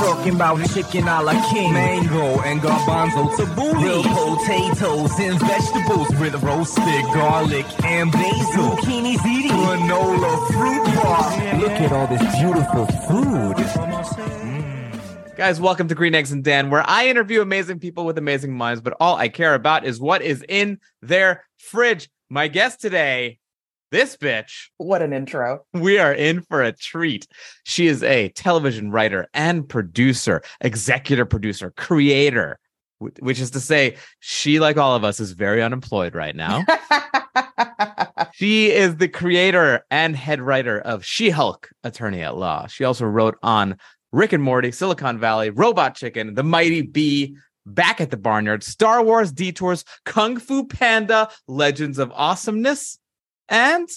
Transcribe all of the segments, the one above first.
Talking about chicken a la king, mango and garbanzo tabbouleh, grilled potatoes and vegetables with roasted garlic and basil, zucchini ziti, granola fruit bar. Look at all this beautiful food. Mm. Guys, welcome to Green Eggs and Dan, where I interview amazing people with amazing minds, but all I care about is what is in their fridge. My guest today this bitch. What an intro. We are in for a treat. She is a television writer and producer, executive producer, creator, which is to say, she, like all of us, is very unemployed right now. she is the creator and head writer of She Hulk, Attorney at Law. She also wrote on Rick and Morty, Silicon Valley, Robot Chicken, The Mighty B, Back at the Barnyard, Star Wars Detours, Kung Fu Panda, Legends of Awesomeness, and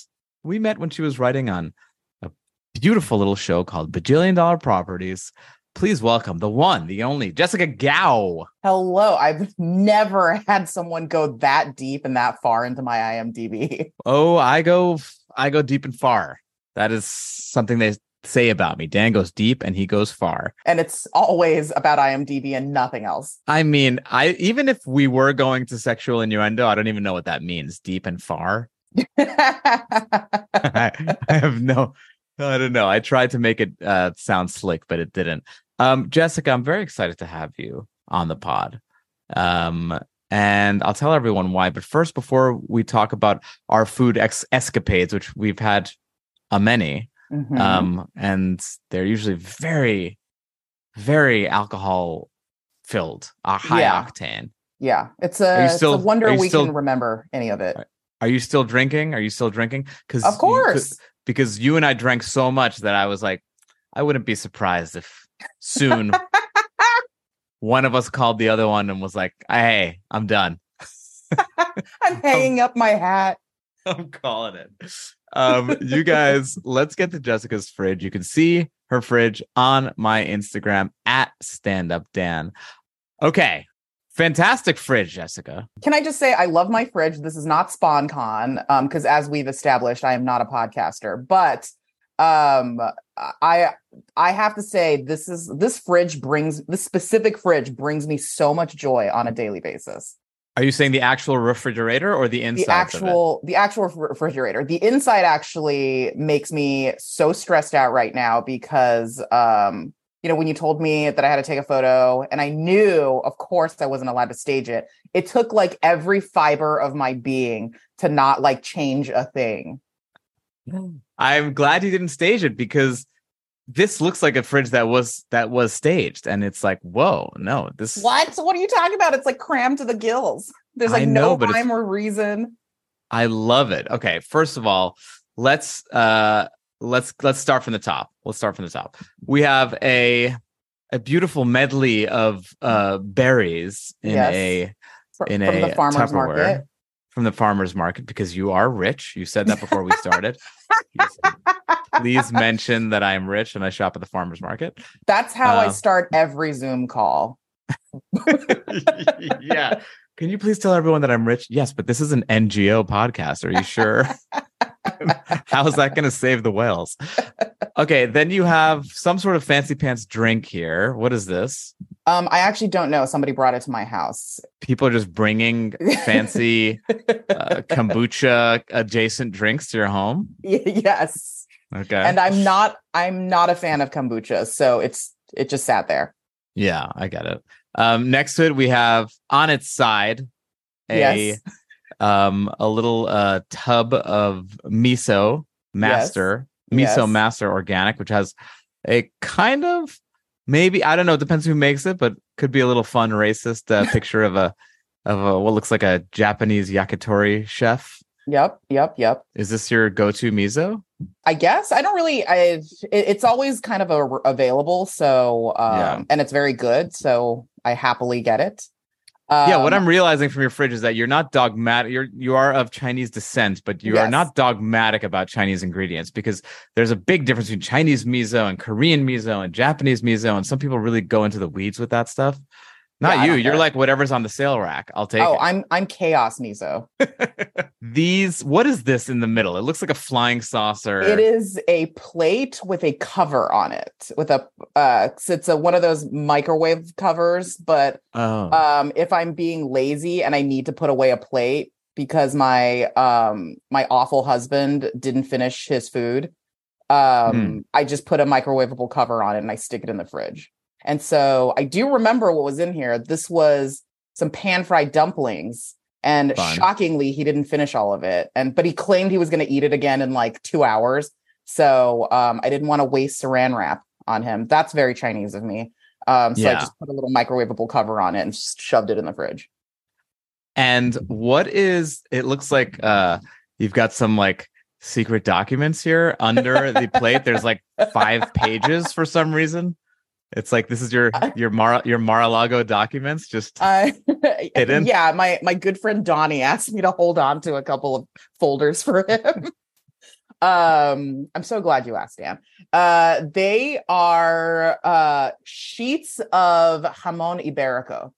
we met when she was writing on a beautiful little show called Bajillion Dollar Properties. Please welcome the one, the only Jessica Gao. Hello. I've never had someone go that deep and that far into my IMDb. Oh, I go I go deep and far. That is something they say about me. Dan goes deep and he goes far. And it's always about IMDb and nothing else. I mean, I even if we were going to sexual innuendo, I don't even know what that means, deep and far. I, I, have no, I don't know. I tried to make it uh, sound slick, but it didn't. Um, Jessica, I'm very excited to have you on the pod. Um, and I'll tell everyone why. But first, before we talk about our food ex- escapades, which we've had a many, mm-hmm. um, and they're usually very, very alcohol filled, uh, high yeah. octane. Yeah, it's a, still, it's a wonder we still, can remember any of it. Are you still drinking? Are you still drinking? Because of course, you, because you and I drank so much that I was like, I wouldn't be surprised if soon one of us called the other one and was like, "Hey, I'm done. I'm hanging up my hat. I'm calling it." Um, you guys, let's get to Jessica's fridge. You can see her fridge on my Instagram at Stand Up Dan. Okay, Fantastic fridge, Jessica. Can I just say I love my fridge. This is not sponcon, um, because as we've established, I am not a podcaster, but um I I have to say this is this fridge brings this specific fridge brings me so much joy on a daily basis. Are you saying the actual refrigerator or the inside? The actual the actual refrigerator. The inside actually makes me so stressed out right now because um you know, when you told me that I had to take a photo and I knew, of course, I wasn't allowed to stage it, it took like every fiber of my being to not like change a thing. I'm glad you didn't stage it because this looks like a fridge that was that was staged and it's like whoa no this what? What are you talking about? It's like crammed to the gills. There's like know, no rhyme or reason. I love it. Okay first of all let's uh let's let's start from the top. Let's start from the top. We have a a beautiful medley of uh berries in yes. a in from a the farmers Tupperware, market. From the farmers market because you are rich. You said that before we started. said, Please mention that I am rich and I shop at the farmers market. That's how uh, I start every Zoom call. yeah. Can you please tell everyone that I'm rich? Yes, but this is an NGO podcast. Are you sure? How is that going to save the whales? Okay, then you have some sort of fancy pants drink here. What is this? Um, I actually don't know. Somebody brought it to my house. People are just bringing fancy uh, kombucha adjacent drinks to your home. yes. Okay. And I'm not. I'm not a fan of kombucha, so it's it just sat there. Yeah, I get it. Um, next to it, we have on its side a yes um, a little uh, tub of miso master, yes. miso yes. master organic, which has a kind of maybe I don't know, it depends who makes it, but could be a little fun racist uh, picture of a of a what looks like a Japanese yakitori chef. Yep, yep, yep. Is this your go-to miso? I guess I don't really. I it, it's always kind of a, available, so um, Yeah. and it's very good, so I happily get it. Yeah, what Um, I'm realizing from your fridge is that you're not dogmatic. You're you are of Chinese descent, but you are not dogmatic about Chinese ingredients because there's a big difference between Chinese miso and Korean miso and Japanese miso, and some people really go into the weeds with that stuff. Not Yeah, you. You're care. like whatever's on the sale rack. I'll take Oh, it. I'm I'm chaos miso. These. What is this in the middle? It looks like a flying saucer. It is a plate with a cover on it, with a uh, it's a one of those microwave covers. But Oh. um, if I'm being lazy and I need to put away a plate because my um my awful husband didn't finish his food, um, Hmm. I just put a microwavable cover on it and I stick it in the fridge. And so I do remember what was in here. This was some pan fried dumplings. And Fun. shockingly, he didn't finish all of it. And but he claimed he was going to eat it again in like two hours. So um, I didn't want to waste saran wrap on him. That's very Chinese of me. Um, so I just put a little microwavable cover on it and shoved it in the fridge. And what is it looks like uh you've got some like secret documents here under the plate. There's like five pages for some reason. It's like this is your your Mar your Mar-a-Lago documents. Just Uh, Hidden? yeah, my my good friend Donnie asked me to hold on to a couple of folders for him. um, I'm so glad you asked, Dan. Uh, they are uh sheets of jamon iberico.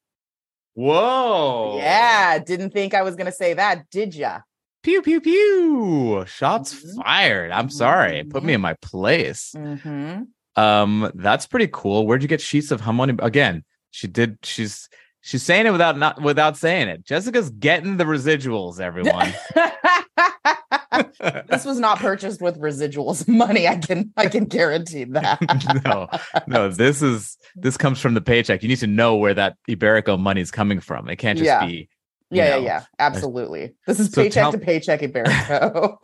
whoa, Yeah, didn't think I was gonna say that, did ya? pew pew pew. Shots Mhm. fired. I'm sorry. Put me in my place. Mm-hmm. Um, that's pretty cool. Where'd you get sheets of harmony? Again, she did. She's she's saying it without not without saying it. Jessica's getting the residuals. Everyone. this was not purchased with residuals money. I can I can guarantee that. no, no. This is this comes from the paycheck. You need to know where that Iberico money is coming from. It can't just Yeah. be. Yeah, you yeah, yeah. Absolutely. This is So paycheck tell- to paycheck Iberico.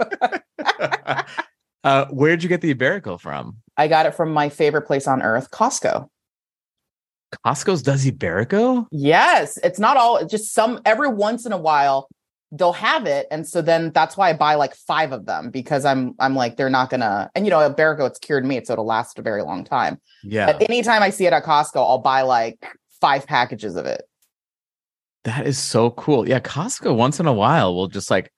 Uh, where'd you get the Iberico from? I got it from my favorite place on earth, Costco. Costco's does Iberico? Yes, it's not all it's just some every once in a while they'll have it and so then that's why I buy like 5 of them because I'm I'm like they're not going to and you know Iberico it's cured meat so it'll last a very long time. Yeah, But anytime I see it at Costco I'll buy like 5 packages of it. that is so cool. Yeah, Costco once in a while will just like.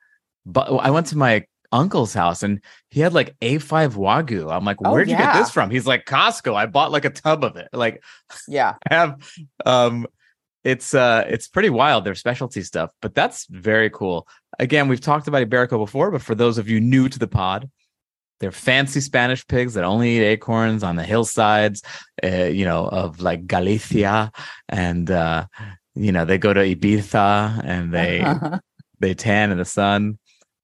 But I went to my uncle's house and he had like A5 Wagyu. I'm like, Oh, where'd you get this from? He's like, Costco. I bought like a tub of it. Like, Yeah. I have um it's uh it's pretty wild their specialty stuff but that's very cool again we've talked about iberico before but for those of you new to the pod they're fancy spanish pigs that only eat acorns on the hillsides uh, you know of like galicia and uh you know they go to ibiza and they they tan in the sun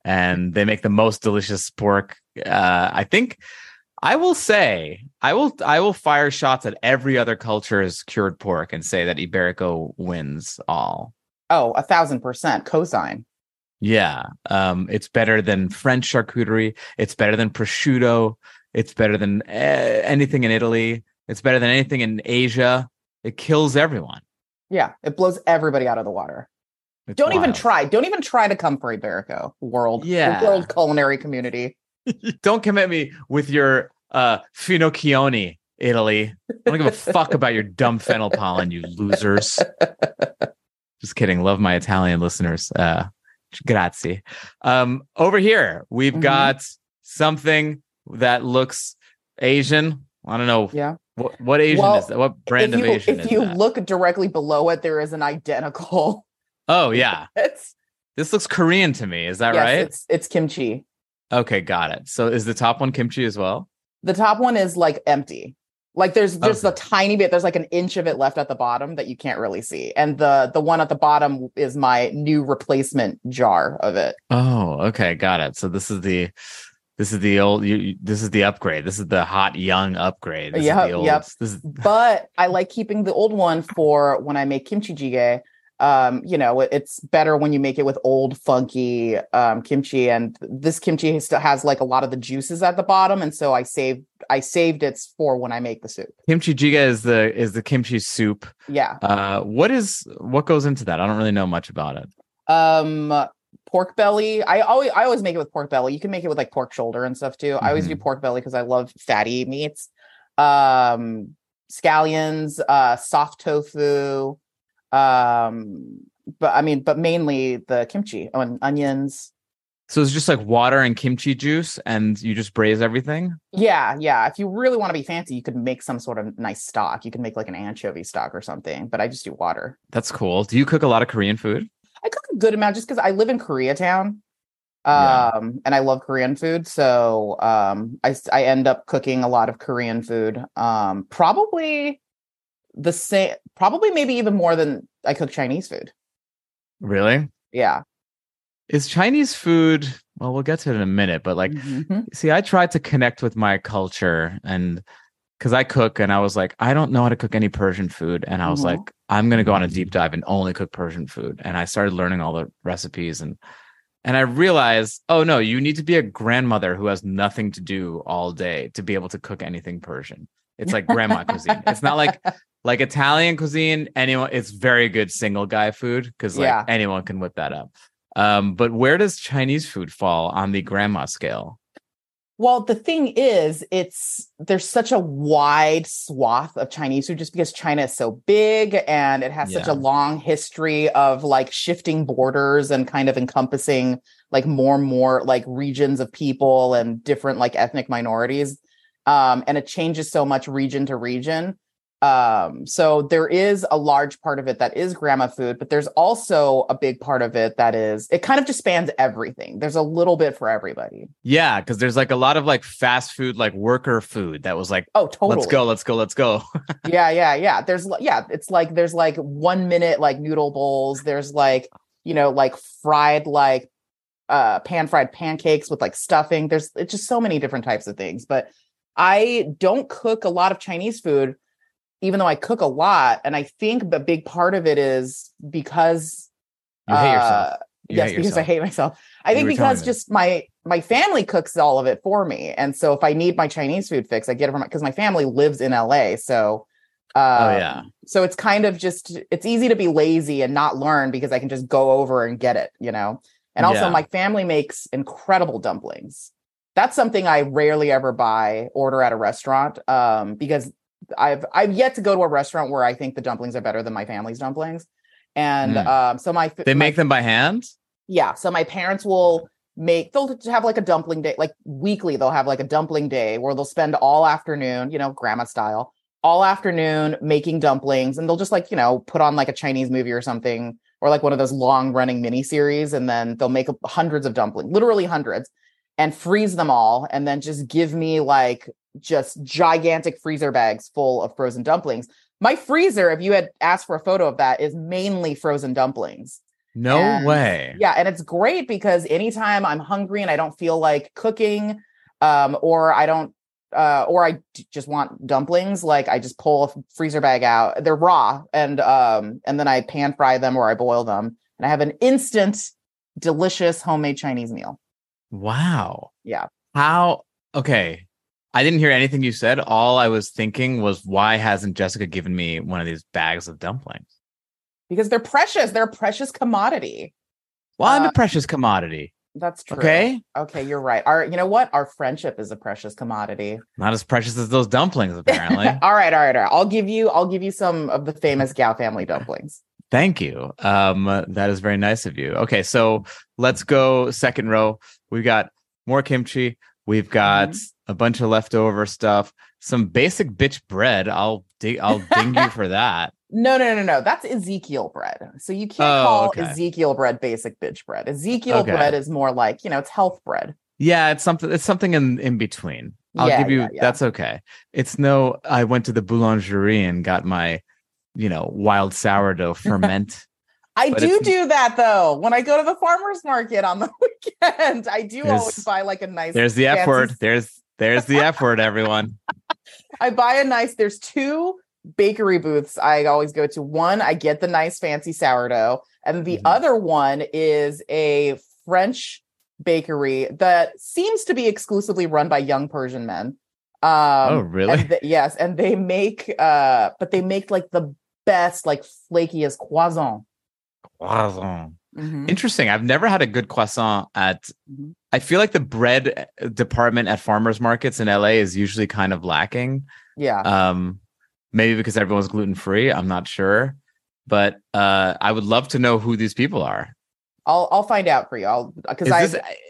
and they make the most delicious pork. Uh i think i will say i will i will fire shots at every other culture's cured pork and say that iberico wins all. Oh, a thousand percent. Cosign. yeah um it's better than french charcuterie. It's better than prosciutto. It's better than uh, anything in italy. It's better than anything in asia. It kills everyone. Yeah, it blows everybody out of the water. It's Don't even try. Don't even try to come for Iberico, world. Yeah. world culinary community. don't commit me with your uh finocchioni italy i don't give a fuck about your dumb fennel pollen you losers just kidding love my italian listeners uh grazie um over here we've Mhm. got something that looks asian i don't know Yeah. what, what asian Well, is that what brand if of asian if you that? look directly below it, there is an identical. Oh yeah It's this looks korean to me is that yes, right It's it's kimchi. okay got it so is the top one kimchi as well The top one is like empty. Like there's just Okay. a tiny bit. There's like an inch of it left at the bottom that you can't really see, and the the one at the bottom is my new replacement jar of it. Oh, okay, got it. So this is the this is the old you, you- this is the upgrade. This is the hot young upgrade. This Yep, old, yep. Is but I like keeping the old one for when I make kimchi jjigae. Um, you know, it's better when you make it with old funky um, kimchi, and this kimchi still has like a lot of the juices at the bottom, and so I saved I saved it for when I make the soup. kimchi jjigae is the is the kimchi soup. Yeah, Uh what is what goes into that? I don't really know much about it. um, pork belly. I always I always make it with pork belly. You can make it with like pork shoulder and stuff too. I always do Mhm. pork belly because I love fatty meats. Um, scallions, uh, soft tofu. Um, but I mean, but mainly the kimchi and onions. So it's just like water and kimchi juice, and you just braise everything. Yeah, yeah. If you really want to be fancy, you could make some sort of nice stock. You can make like an anchovy stock or something. But I just do water. That's cool. Do you cook a lot of Korean food? I cook a good amount just because I live in Koreatown. Yeah. Um, and I love Korean food. So um I I end up cooking a lot of Korean food. Um, probably the same probably maybe even more than I cook Chinese food. Really? Yeah. Is Chinese food? Well, we'll get to it in a minute, but like, Mhm. see, I tried to connect with my culture and because I cook and I was like, I don't know how to cook any Persian food. And I was Mhm. like, I'm going to go on a deep dive and only cook Persian food. And I started learning all the recipes and, and I realized, oh no, you need to be a grandmother who has nothing to do all day to be able to cook anything Persian. It's like grandma cuisine. It's not like like Italian cuisine. Anyone, it's very good single guy food because like Yeah. anyone can whip that up. Um, but where does Chinese food fall on the grandma scale? Well, the thing is, it's there's such a wide swath of Chinese food just because China is so big and it has such a long history of like shifting borders and kind of encompassing like more and more like regions of people and different like ethnic minorities. Um, and it changes so much region to region. Um, so there is a large part of it that is grandma food, but there's also a big part of it that is it kind of just spans everything. There's a little bit for everybody. Yeah, because there's like a lot of like fast food, like worker food that was like, Oh, totally. let's go, let's go, let's go. yeah yeah yeah there's yeah it's like there's like one minute like noodle bowls there's like you know like fried like uh pan fried pancakes with like stuffing there's it's just so many different types of things but i don't cook a lot of chinese food even though i cook a lot and i think a big part of it is because You hate yourself. uh, You yes hate because i hate myself. I You think because just my my family cooks all of it for me. And so if i need my chinese food fix i get it from because my family lives in la so uh oh yeah, so it's kind of just it's easy to be lazy and not learn because i can just go over and get it you know? And also Yeah. my family makes incredible dumplings. That's something i rarely ever buy order at a restaurant um because i've i've yet to go to a restaurant where i think the dumplings are better than my family's dumplings and Mm. um so my they my make them by hand. yeah. So my parents will make they'll have like a dumpling day, like weekly, they'll have like a dumpling day where they'll spend all afternoon, you know, grandma style, all afternoon making dumplings. And they'll just like, you know, put on like a Chinese movie or something, or like one of those long running mini series, and then they'll make hundreds of dumplings, literally hundreds, and freeze them all, and then just give me like just gigantic freezer bags full of frozen dumplings. My freezer, if you had asked for a photo of that, is mainly frozen dumplings. No And- way. Yeah, and it's great because anytime I'm hungry and I don't feel like cooking, um, or I don't, uh, or I d- just want dumplings, like I just pull a freezer bag out. They're raw, and um, and then I pan fry them or I boil them, and I have an instant, delicious homemade Chinese meal. Wow. Yeah. How? Okay. I didn't hear anything you said. All I was thinking was, why hasn't Jessica given me one of these bags of dumplings? Because they're precious. They're a precious commodity. Well, I'm Uh, a precious commodity. That's true. Okay. Okay, you're right. Our, you know what? Our friendship is a precious commodity. Not as precious as those dumplings, apparently. all right, all right, all right. I'll give you. I'll give you some of the famous Gao family dumplings. Thank you. Um, that is very nice of you. Okay, so let's go second row. We've got more kimchi. We've got Mm-hmm. a bunch of leftover stuff. Some basic bitch bread. I'll dig. I'll ding you for that. No, no, no, no. That's Ezekiel bread. So you can't Oh, call okay. Ezekiel bread basic bitch bread. Ezekiel Okay. bread is more like, you know, it's health bread. Yeah, it's something. It's something in in between. I'll Yeah, give you. yeah, yeah. That's okay. It's no. I went to the boulangerie and got my, you know, wild sourdough ferment. I But do do that though. When I go to the farmer's market on the weekend, I do always buy like a nice There's the F word. There's there's the F word. Everyone. I buy a nice, there's two bakery booths I always go to. One, I get the nice fancy sourdough, and the Mhm. other one is a French bakery that seems to be exclusively run by young Persian men. Um, oh, really? and th- yes, and they make uh but they make like the best, like flakiest croissant. Croissant. Mhm. Interesting. I've never had a good croissant at. Mhm. I feel like the bread uh, department at farmers markets in LA is usually kind of lacking. Yeah. Um, maybe because everyone's gluten free. I'm not sure, but uh, I would love to know who these people are. I'll I'll find out for you. I'll because I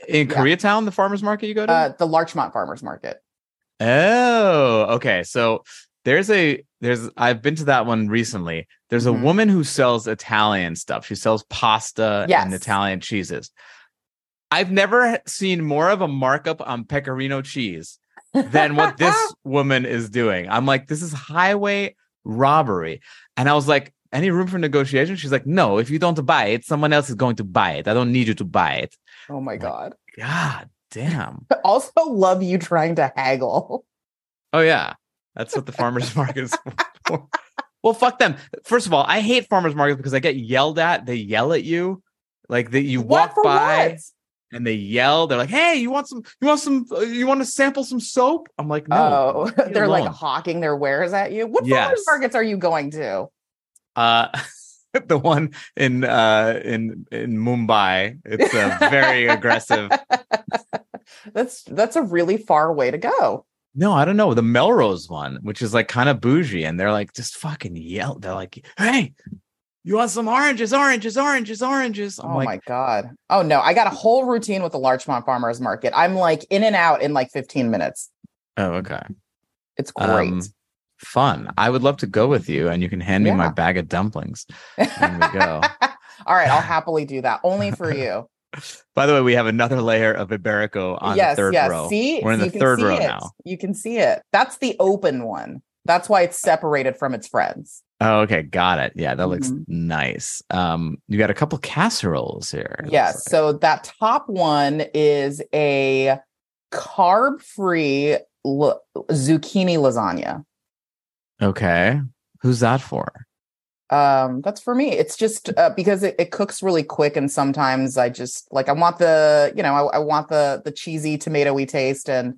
in yeah. Koreatown, the farmers market you go to? uh the Larchmont Farmers Market. Oh, okay. So there's a there's I've been to that one recently. There's a Mhm. woman who sells Italian stuff. She sells pasta and Italian cheeses. I've never seen more of a markup on pecorino cheese than what this woman is doing. I'm like, this is highway robbery. And I was like, any room for negotiation? She's like, no, if you don't buy it, someone else is going to buy it. I don't need you to buy it. Oh my god. God damn. Also love you trying to haggle. Oh yeah, that's what the farmers market is for. Well, fuck them. First of all, I hate farmers markets because I get yelled at. They yell at you, like that. You What walk by what? and they yell. They're like, "Hey, you want some? You want some? Uh, you want to sample some soap?" I'm like, "No." oh, they're like hawking their wares at you. What Yes. farmers markets are you going to? Uh, the one in uh in in Mumbai. It's a very aggressive. That's that's a really far way to go. No, I don't know the Melrose one, which is like kind of bougie, and they're like just fucking yell. They're like, "Hey, you want some oranges? Oranges? Oranges? Oranges?" I'm oh like, my god. Oh no, I got a whole routine with the Larchmont Farmers Market. I'm like in and out in like 15 minutes. "Oh, okay." It's great. Um, fun. I would love to go with you, and you can hand me my bag of dumplings. and we go. All right, I'll happily do that. Only for you. By the way, we have another layer of Iberico on yes, the third yes. row. See, We're in the you can third see row it. now. You can see it. That's the open one. That's why it's separated from its friends. Oh, okay, got it. Yeah, that looks Mhm. nice. Um, you got a couple casseroles here. Yes. like. So that top one is a carb-free l- zucchini lasagna. Okay, who's that for? Um, that's for me. It's just uh, because it, it cooks really quick, and sometimes I just like I want the you know I, I want the the cheesy tomatoey taste, and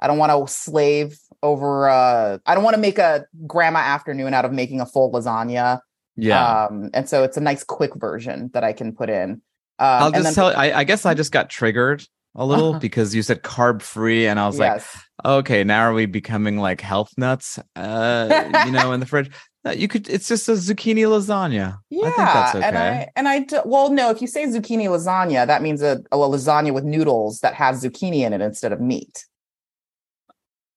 I don't want to slave over. Uh, I don't want to make a grandma afternoon out of making a full lasagna. Yeah, Um, and so it's a nice quick version that I can put in. Um, I'll just then- tell. I, I guess I just got triggered a little because you said carb free, and I was like, okay, now are we becoming like health nuts? Uh, you know, in the fridge. You could. It's just a zucchini lasagna. Yeah, I think that's okay. and I and I do, well, no. If you say zucchini lasagna, that means a, a lasagna with noodles that has zucchini in it instead of meat.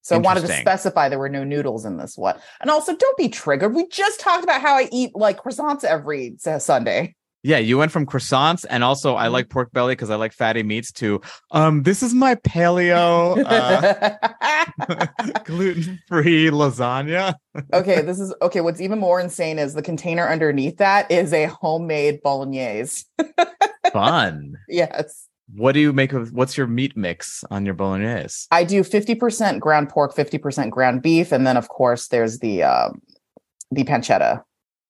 So I wanted to specify there were no noodles in this one, and also don't be triggered. We just talked about how I eat like croissants every Sunday. Yeah, you went from croissants and also. I like pork belly because I like fatty meats to um this is my paleo uh, gluten free lasagna. okay, this is okay. What's even more insane is the container underneath that is a homemade bolognese. Fun. yes. What do you make of what's your meat mix on your bolognese? I do 50% ground pork, 50% ground beef, and then of course there's the um the pancetta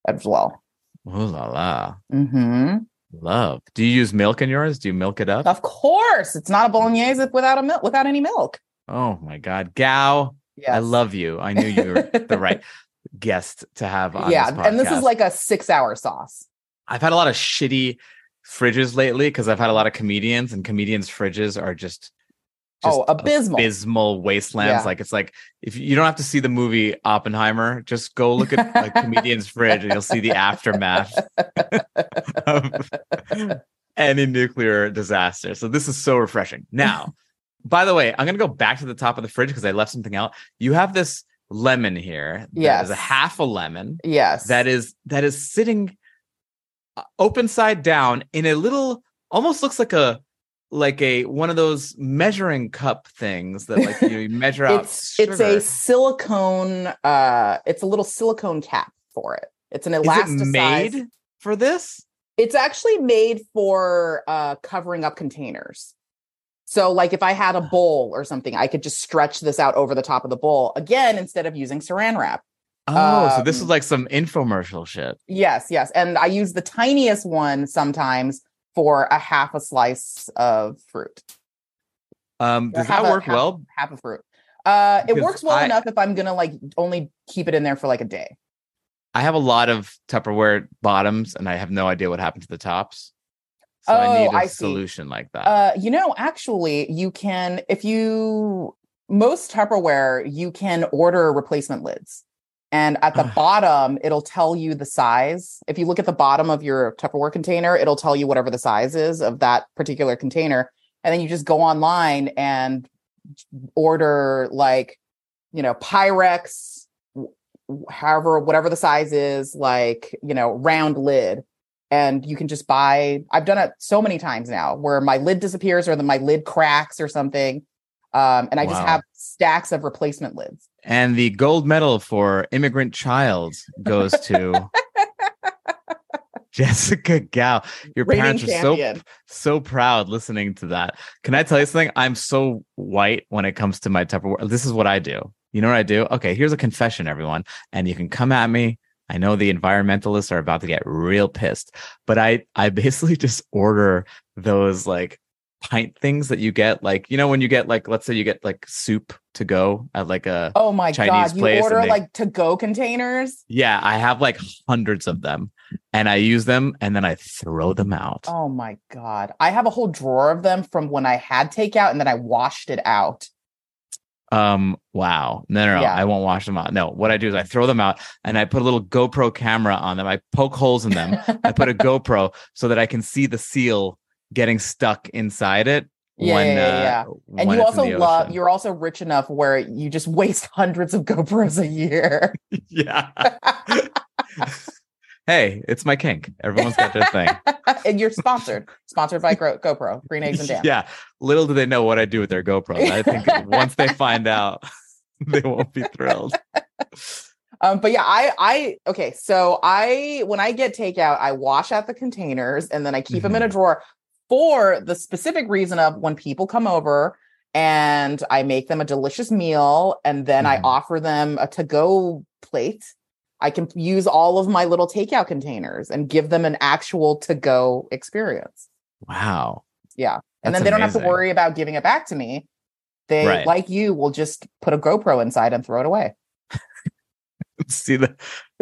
as well. Oh la la. hmm Love. Do you use milk in yours? Do you milk it up? Of course, it's not a bolognese without a milk without any milk. Oh my god. Gao, Yes. I love you. I knew you were the right guest to have on. yeah, this and this is like a six-hour sauce. I've had a lot of shitty fridges lately because I've had a lot of comedians and comedians' fridges are just Oh, abysmal. abysmal wastelands. Yeah. Like it's like if you, don't have to see the movie Oppenheimer, just go look at a comedian's fridge and you'll see the aftermath of any nuclear disaster. So this is so refreshing. Now, by the way, I'm gonna go back to the top of the fridge because I left something out. You have this lemon here. Yes. is a half a lemon Yes. that is that is sitting uh, open side down in a little almost looks like a like a one of those measuring cup things that like you, know, you measure out it's it's a silicone uh it's a little silicone cap for it. It's an elastic it made for this It's actually made for uh, covering up containers. So, like if I had a bowl or something, I could just stretch this out over the top of the bowl again instead of using saran wrap. oh so this is Um, like some infomercial shit Yes, yes. And I use the tiniest one sometimes for a half a slice of fruit. um does that a- work half- well Half a fruit. Uh, it works well I- enough if I'm gonna like only keep it in there for like a day. i have a lot of tupperware bottoms and i have no idea what happened to the tops So I Oh, need a I see. solution like that. Uh, you know, actually, you can if you most Tupperware, you can order replacement lids. And at the bottom, it'll tell you the size. If you look at the bottom of your Tupperware container, it'll tell you whatever the size is of that particular container. And then you just go online and order like, you know, Pyrex, however, whatever the size is, like, you know, round lid. And you can just buy, I've done it so many times now where my lid disappears or then my lid cracks or something. Um, and I just have stacks of replacement lids. and the gold medal for immigrant child goes to Jessica Gao. Your Reigning parents are so champion. so proud listening to that. Can I tell you something? I'm so white when it comes to my Tupperware. This is what I do. You know what I do? Okay, here's a confession, everyone, and you can come at me. I know the environmentalists are about to get real pissed, but I I basically just order those like pint things that you get, like you know when you get like let's say you get like soup to go at like a Oh my Chinese God. You place order they- like to go containers. yeah, I have like hundreds of them, and I use them and then I throw them out. Oh my God. I have a whole drawer of them from when I had takeout and then I washed it out. Um, wow. No, no, no. Yeah. I won't wash them out. No, what I do is I throw them out and I put a little GoPro camera on them. I poke holes in them. I put a GoPro so that I can see the seal getting stuck inside it. Yeah, when, yeah, yeah, uh, yeah. and you also love you're also rich enough where you just waste hundreds of GoPros a year. yeah. hey, it's my kink. Everyone's got their thing. and you're sponsored. Sponsored by Gro- GoPro, Green Eggs and Jam. yeah. Little do they know what I do with their GoPros. I think once they find out, they won't be thrilled. Um, but yeah, I I okay, so I when I get takeout, I wash out the containers and then I keep them in a drawer for the specific reason of when people come over and I make them a delicious meal and then I Mhm. offer them a to-go plate. I can use all of my little takeout containers and give them an actual to-go experience. Wow. Yeah. And That's then they don't have to worry about giving it back to me. They, Right. like you, will just put a GoPro inside and throw it away. see the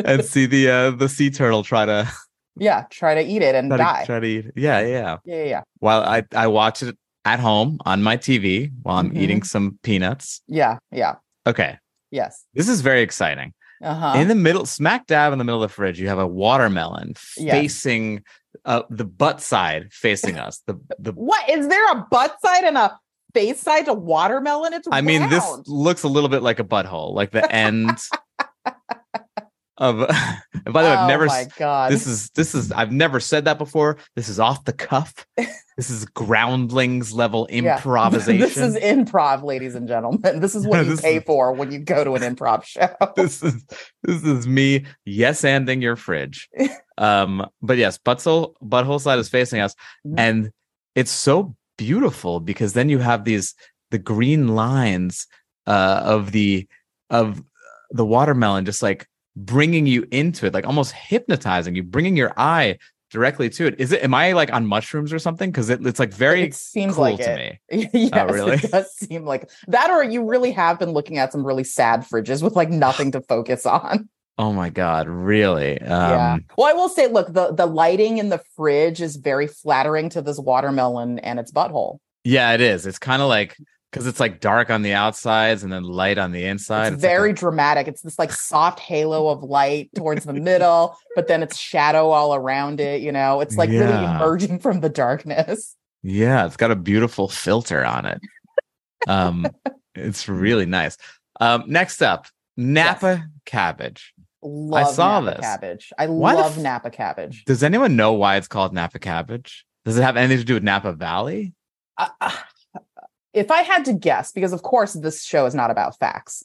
and see the uh the sea turtle try to Yeah. Try to eat it and try die. to, try to eat. Yeah, yeah. yeah, yeah, yeah. While I I watch it at home on my TV while I'm Mhm. eating some peanuts. Yeah. Yeah. Okay, Yes. this is very exciting. Uh-huh. In the middle, smack dab in the middle of the fridge, you have a watermelon Yes. facing uh the butt side facing us. The the what is there a butt side and a face side to watermelon? It's I mean, this looks a little bit like a butthole, like the end of. and by the way, I've oh never. my god. This is this is. I've never said that before. This is off the cuff. this is groundlings level Yeah. improvisation. this is improv, ladies and gentlemen. This is what you pay is- for when you go to an improv show. this is this is me yes anding your fridge. Um, but yes, butthole butthole side is facing us, Mhm. and it's so beautiful because then you have these the green lines uh of the of the watermelon just like bringing you into it, like almost hypnotizing you, bringing your eye directly to it. Is it? Am I like on mushrooms or something? Because it, it's like very it seems cool like to it. me. yes, Oh, really? it does seem like that, or you really have been looking at some really sad fridges with like nothing to focus on. Oh my god, really? yeah. Um, Well, I will say, look, the the lighting in the fridge is very flattering to this watermelon and its butthole. Yeah, it is. It's kind of like because it's like dark on the outsides and then light on the inside. it's It's like a- very dramatic. It's this like soft halo of light towards the middle, but then it's shadow all around it. You know, it's like really emerging from the darkness. yeah, it's got a beautiful filter on it. Um, it's really nice. Um, next up, Napa cabbage. Love saw Napa this. cabbage. I Why love f- Napa cabbage. Does anyone know why it's called Napa cabbage? Does it have anything to do with Napa Valley? Uh, uh, if I had to guess, because of course this show is not about facts,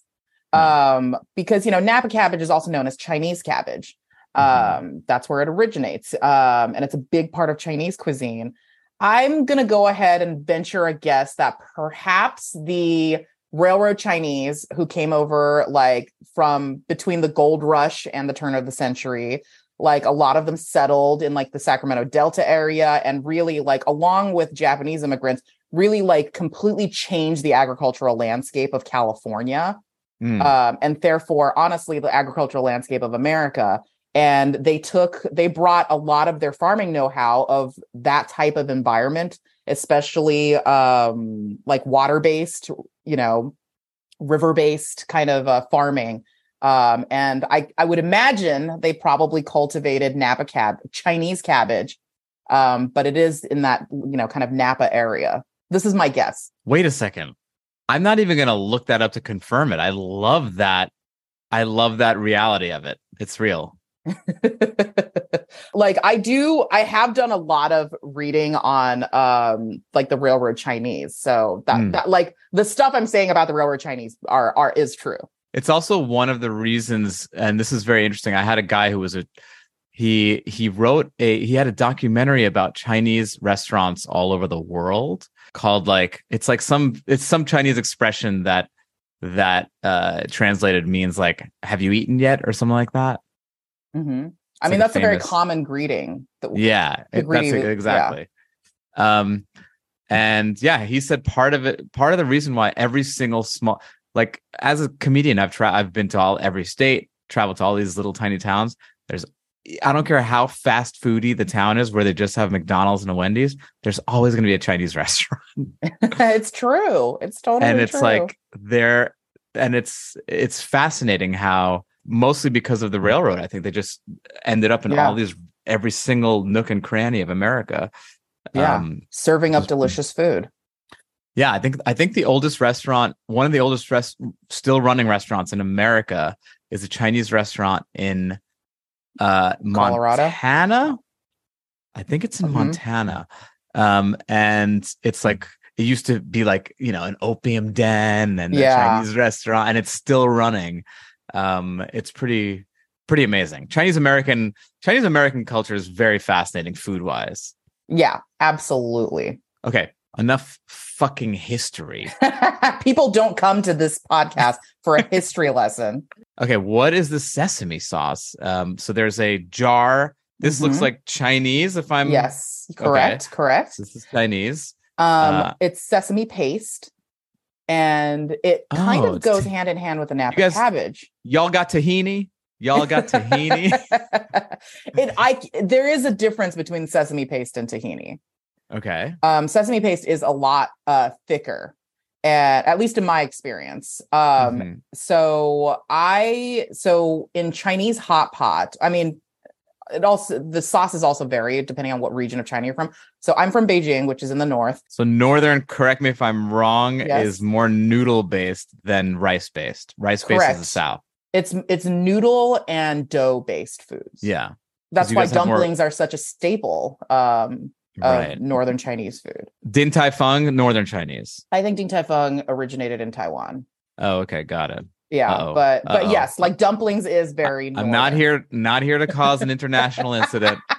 um, because you know Napa cabbage is also known as Chinese cabbage. Mhm. Um, that's where it originates, um, and it's a big part of Chinese cuisine. I'm gonna go ahead and venture a guess that perhaps the railroad Chinese who came over like from between the gold rush and the turn of the century, like a lot of them settled in like the Sacramento Delta area and really like along with Japanese immigrants, really like completely changed the agricultural landscape of California Mm. um, and therefore, honestly, the agricultural landscape of America. and they took they brought a lot of their farming know-how of that type of environment especially um like water-based you know river-based kind of uh, farming um and i i would imagine they probably cultivated napa cab chinese cabbage um but it is in that you know kind of napa area this is my guess Wait a second. I'm not even going to look that up to confirm it. I love that. I love that reality of it. It's real. like I do I have done a lot of reading on um like the railroad Chinese. So that, Mm. that like the stuff I'm saying about the railroad Chinese are are is true. It's also one of the reasons, and this is very interesting. I had a guy who was a he he wrote a he had a documentary about Chinese restaurants all over the world called like it's like some it's some Chinese expression that that uh translated means like have you eaten yet or something like that. Mm-hmm. I mean a that's a very common greeting. That, Yeah, it- that's Agree, it- yeah. exactly. Um, and yeah, he said part of it, part of the reason why every single small, like as a comedian, I've tried, I've been to all every state, traveled to all these little tiny towns. There's, I don't care how fast foody the town is, where they just have McDonald's and a Wendy's. There's always going to be a Chinese restaurant, it's true. It's totally true. and it's true. like they're, and it's it's fascinating how mostly because of the railroad, I think they just ended up in Yeah. all these every single nook and cranny of America. Yeah. Um, serving up delicious food. yeah, I think I think the oldest restaurant, one of the oldest rest, still running restaurants in America, is a Chinese restaurant in uh Colorado? Montana. I think it's in Mhm. Montana, um, and it's like it used to be like you know an opium den and a Yeah. Chinese restaurant, and it's still running. Um, it's pretty pretty amazing. Chinese American Chinese American culture is very fascinating food wise. Yeah, absolutely. Okay, enough fucking history. People don't come to this podcast for a history lesson. Okay, what is the sesame sauce? Um, so there's a jar. This looks Mhm. like Chinese. If I'm yes, correct, correct. this is Chinese. Um, Uh, it's sesame paste, and it kind Oh, of goes ta- hand in hand with the napa guys- cabbage. Y'all got tahini. Y'all got tahini. it, I, there is a difference between sesame paste and tahini. Okay. Um, sesame paste is a lot uh, thicker, at, at least in my experience. Um, Mhm. so I so in Chinese hot pot, I mean, it also the sauces also vary depending on what region of China you're from. So I'm from Beijing, which is in the north. So northern, correct me if I'm wrong, Yes. is more noodle based than rice based. Rice based is the south. It's it's noodle and dough based foods. Yeah. that's why have more- dumplings are such a staple um, of Right. northern Chinese food. Din Tai Fung, northern Chinese. I think Din Tai Fung originated in Taiwan. Oh, okay, got it. Yeah, Uh-oh. but but Uh-oh. yes, like dumplings is very. I'm not here, not here to cause an international incident.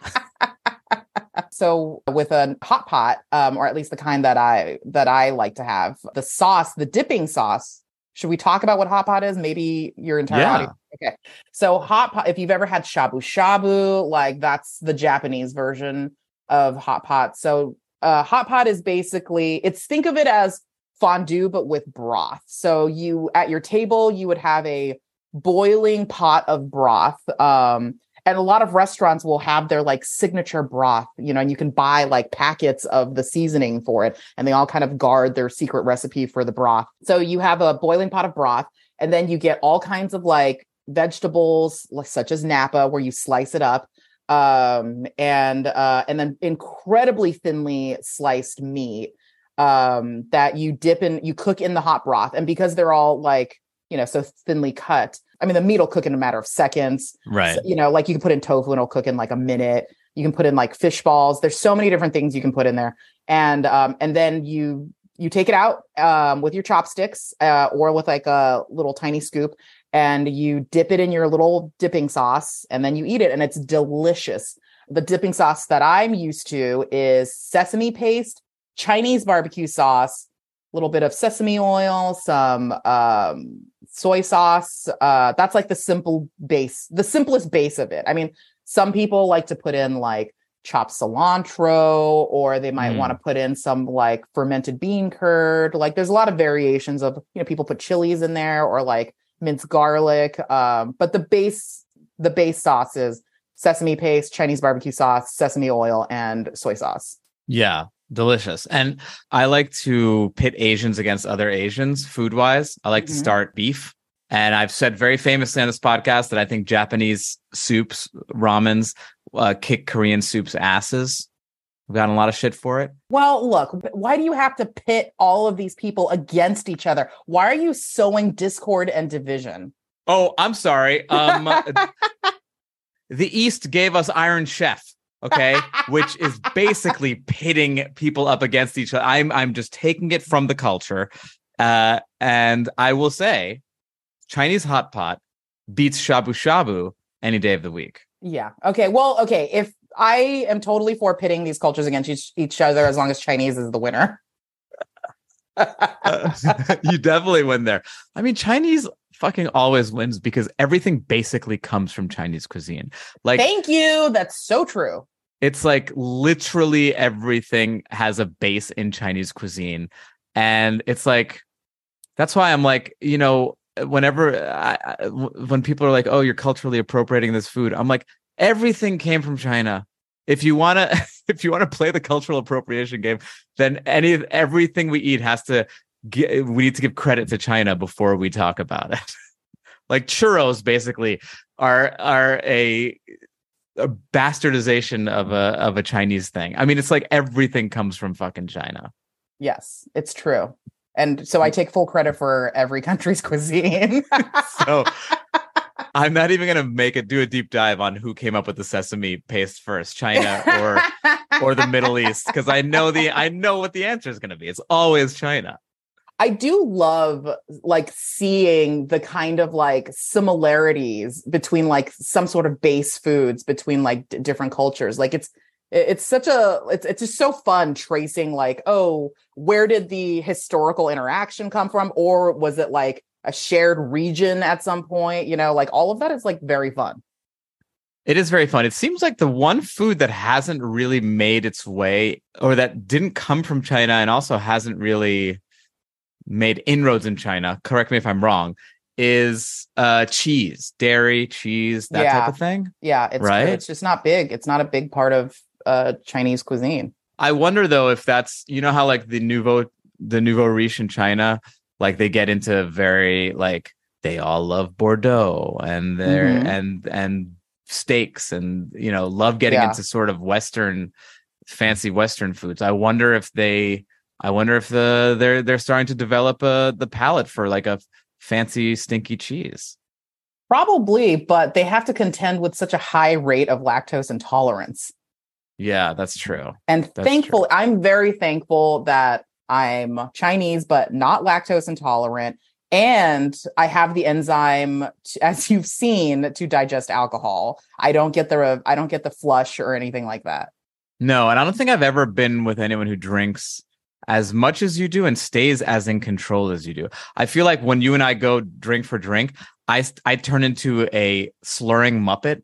So with a hot pot, um, or at least the kind that I that I like to have, the sauce, the dipping sauce. Should we talk about what hot pot is? Maybe your entire Yeah. audience. Okay. So hot pot, if you've ever had shabu shabu, like that's the Japanese version of hot pot. So uh hot pot is basically it's think of it as fondue but with broth. So you at your table you would have a boiling pot of broth. Um and a lot of restaurants will have their like signature broth, you know, and you can buy like packets of the seasoning for it, and they all kind of guard their secret recipe for the broth. So you have a boiling pot of broth, and then you get all kinds of like vegetables, such as napa, where you slice it up, um, and uh, and then incredibly thinly sliced meat um, that you dip in, you cook in the hot broth, and because they're all like you know so thinly cut, I mean the meat will cook in a matter of seconds. Right. So, you know, like you can put in tofu and it'll cook in like a minute. You can put in like fish balls. There's so many different things you can put in there. And um, and then you you take it out um, with your chopsticks uh, or with like a little tiny scoop and you dip it in your little dipping sauce and then you eat it and it's delicious. The dipping sauce that I'm used to is sesame paste, Chinese barbecue sauce, a little bit of sesame oil, some um, soy sauce. Uh, that's like the simple base, the simplest base of it. I mean, some people like to put in like chopped cilantro, or they might Mm. want to put in some like fermented bean curd. Like there's a lot of variations of, you know, people put chilies in there or like minced garlic. Um, but the base the base sauce is sesame paste, Chinese barbecue sauce, sesame oil, and soy sauce. Yeah, delicious. And I like to pit Asians against other Asians food wise. I like mm-hmm. to start beef. And I've said very famously on this podcast that I think Japanese soups, ramens, uh, kick Korean soups asses. We've gotten a lot of shit for it. Well, look, why do you have to pit all of these people against each other? Why are you sowing discord and division? Oh, I'm sorry. Um, the East gave us Iron Chef, okay, which is basically pitting people up against each other. I'm I'm just taking it from the culture, uh, and I will say, Chinese hot pot beats shabu shabu any day of the week. Yeah. Okay. Well, okay. If I am totally for pitting these cultures against each, each other as long as Chinese is the winner. uh, you definitely win there. I mean, Chinese fucking always wins because everything basically comes from Chinese cuisine. Like, thank you. That's so true. It's like literally everything has a base in Chinese cuisine. And it's like, that's why I'm like, you know, whenever I, when people are like, oh, you're culturally appropriating this food, I'm like, everything came from China. If you want to, if you want to play the cultural appropriation game, then any everything we eat has to get, we need to give credit to China before we talk about it. like churros basically are are a, a bastardization of a of a Chinese thing. I mean, it's like everything comes from fucking China. Yes, it's true. And so I take full credit for every country's cuisine. so I'm not even gonna make it do a deep dive on who came up with the sesame paste first, China or or the Middle East, because I know the I know what the answer is gonna be. It's always China. I do love like seeing the kind of like similarities between like some sort of base foods between like d- different cultures. Like it's it's such a it's it's just so fun tracing like oh where did the historical interaction come from or was it like a shared region at some point you know like all of that is like very fun it is very fun. It seems like the one food that hasn't really made its way or that didn't come from China and also hasn't really made inroads in China, correct me if I'm wrong, is uh cheese, dairy, cheese, that yeah. type of thing. Yeah, it's right. It's just not big. It's not a big part of uh Chinese cuisine. I wonder though if that's you know how like the nouveau the nouveau riche in China, like they get into very like they all love Bordeaux and they're mm-hmm. and and steaks and you know love getting yeah. into sort of Western fancy Western foods. I wonder if they I wonder if the they're they're starting to develop a the palate for like a fancy stinky cheese. Probably, but they have to contend with such a high rate of lactose intolerance. Yeah, that's true. And that's thankful, true. I'm very thankful that I'm Chinese but not lactose intolerant and I have the enzyme to, as you've seen to digest alcohol. I don't get the I don't get the flush or anything like that. No, and I don't think I've ever been with anyone who drinks as much as you do and stays as in control as you do. I feel like when you and I go drink for drink, I I turn into a slurring muppet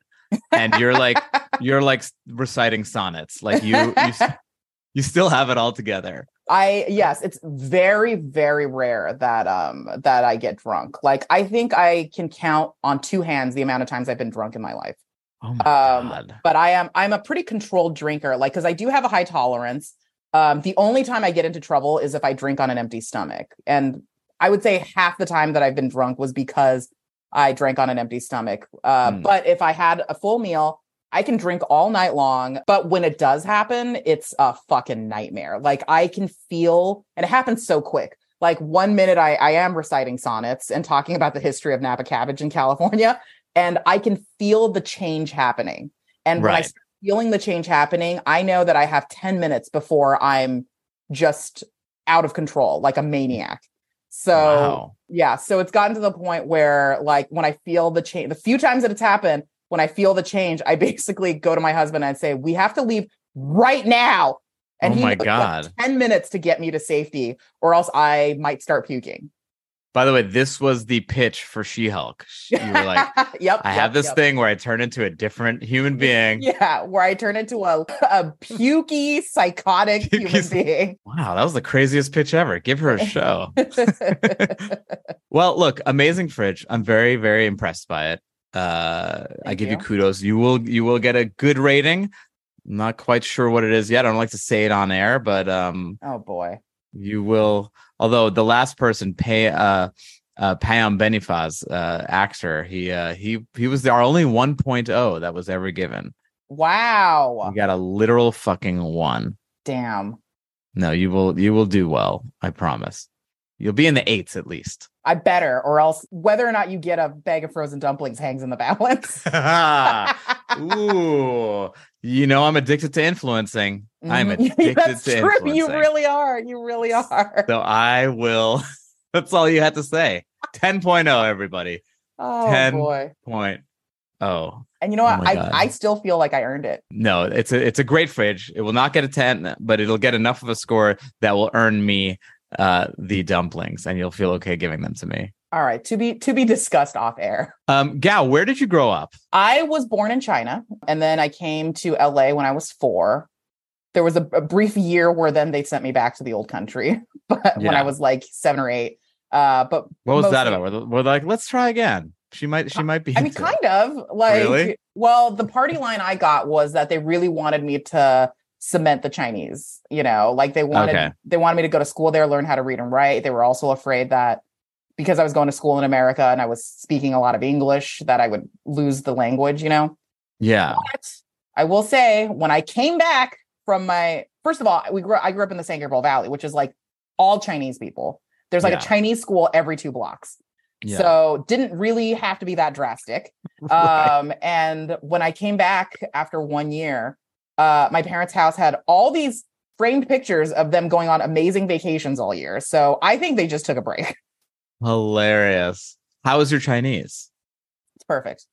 and you're like you're like reciting sonnets. Like you you you still have it all together. I yes, it's very very rare that um that I get drunk. Like I think I can count on two hands the amount of times I've been drunk in my life. Oh my um, god. But I am I'm a pretty controlled drinker like cuz I do have a high tolerance. Um, the only time I get into trouble is if I drink on an empty stomach. And I would say half the time that I've been drunk was because I drank on an empty stomach. Uh, mm. But if I had a full meal, I can drink all night long. But when it does happen, it's a fucking nightmare. Like I can feel, and it happens so quick. Like one minute I, I am reciting sonnets and talking about the history of Napa cabbage in California, and I can feel the change happening. And right. when I start feeling the change happening, I know that I have 10 minutes before I'm just out of control, like a maniac. So, wow. yeah, so it's gotten to the point where, like, when I feel the change, the few times that it's happened, when I feel the change, I basically go to my husband and say, We have to leave right now. And oh my God. Like 10 minutes to get me to safety, or else I might start puking. By the way, this was the pitch for She Hulk. You were like, "Yep, I yep, have this yep. thing where I turn into a different human being." Yeah, where I turn into a a pukey, psychotic human being. Wow, that was the craziest pitch ever. Give her a show. well, look, amazing fridge. I'm very, very impressed by it. Uh, I give you. you. kudos. You will you will get a good rating. I'm not quite sure what it is yet. I don't like to say it on air, but um, Oh boy. you will. Although the last person, pay uh, uh, Payam Benifaz, uh, actor, he uh, he he was our only 1.0 that was ever given. Wow. You got a literal fucking one. Damn. No, you will you will do well. I promise. You'll be in the eights at least. I better, or else whether or not you get a bag of frozen dumplings hangs in the balance. Ooh, you know I'm addicted to influencing. I'm Mhm. addicted That's to true. influencing. You really are. You really are. so I will. That's all you had to say. 10.0, everybody. Oh 10. boy. Point. Oh And you know Oh what? my I, God. I still feel like I earned it. no, it's a it's a great fridge. It will not get a 10, but it'll get enough of a score that will earn me uh the dumplings, and you'll feel okay giving them to me. All right. To be to be discussed off air. Um, Gao, where did you grow up? I was born in China and then I came to LA when I was four. There was a, a brief year where then they sent me back to the old country, but when I was like seven or eight. Uh, but What was that about? We're like, let's try again. She might she might be. I mean, into it. kind of like, Really? well, the party line I got was that they really wanted me to cement the Chinese, you know, like they wanted, Okay. they wanted me to go to school there, learn how to read and write. They were also afraid that because I was going to school in America and I was speaking a lot of English, that I would lose the language, you know? Yeah. But I will say, when I came back from my first of all, we grew I grew up in the San Gabriel Valley, which is like all Chinese people. There's like Yeah. a Chinese school every two blocks. Yeah. So didn't really have to be that drastic. Right. Um, and when I came back after one year, uh, my parents' house had all these framed pictures of them going on amazing vacations all year. So I think they just took a break. Hilarious. How is your Chinese? It's perfect.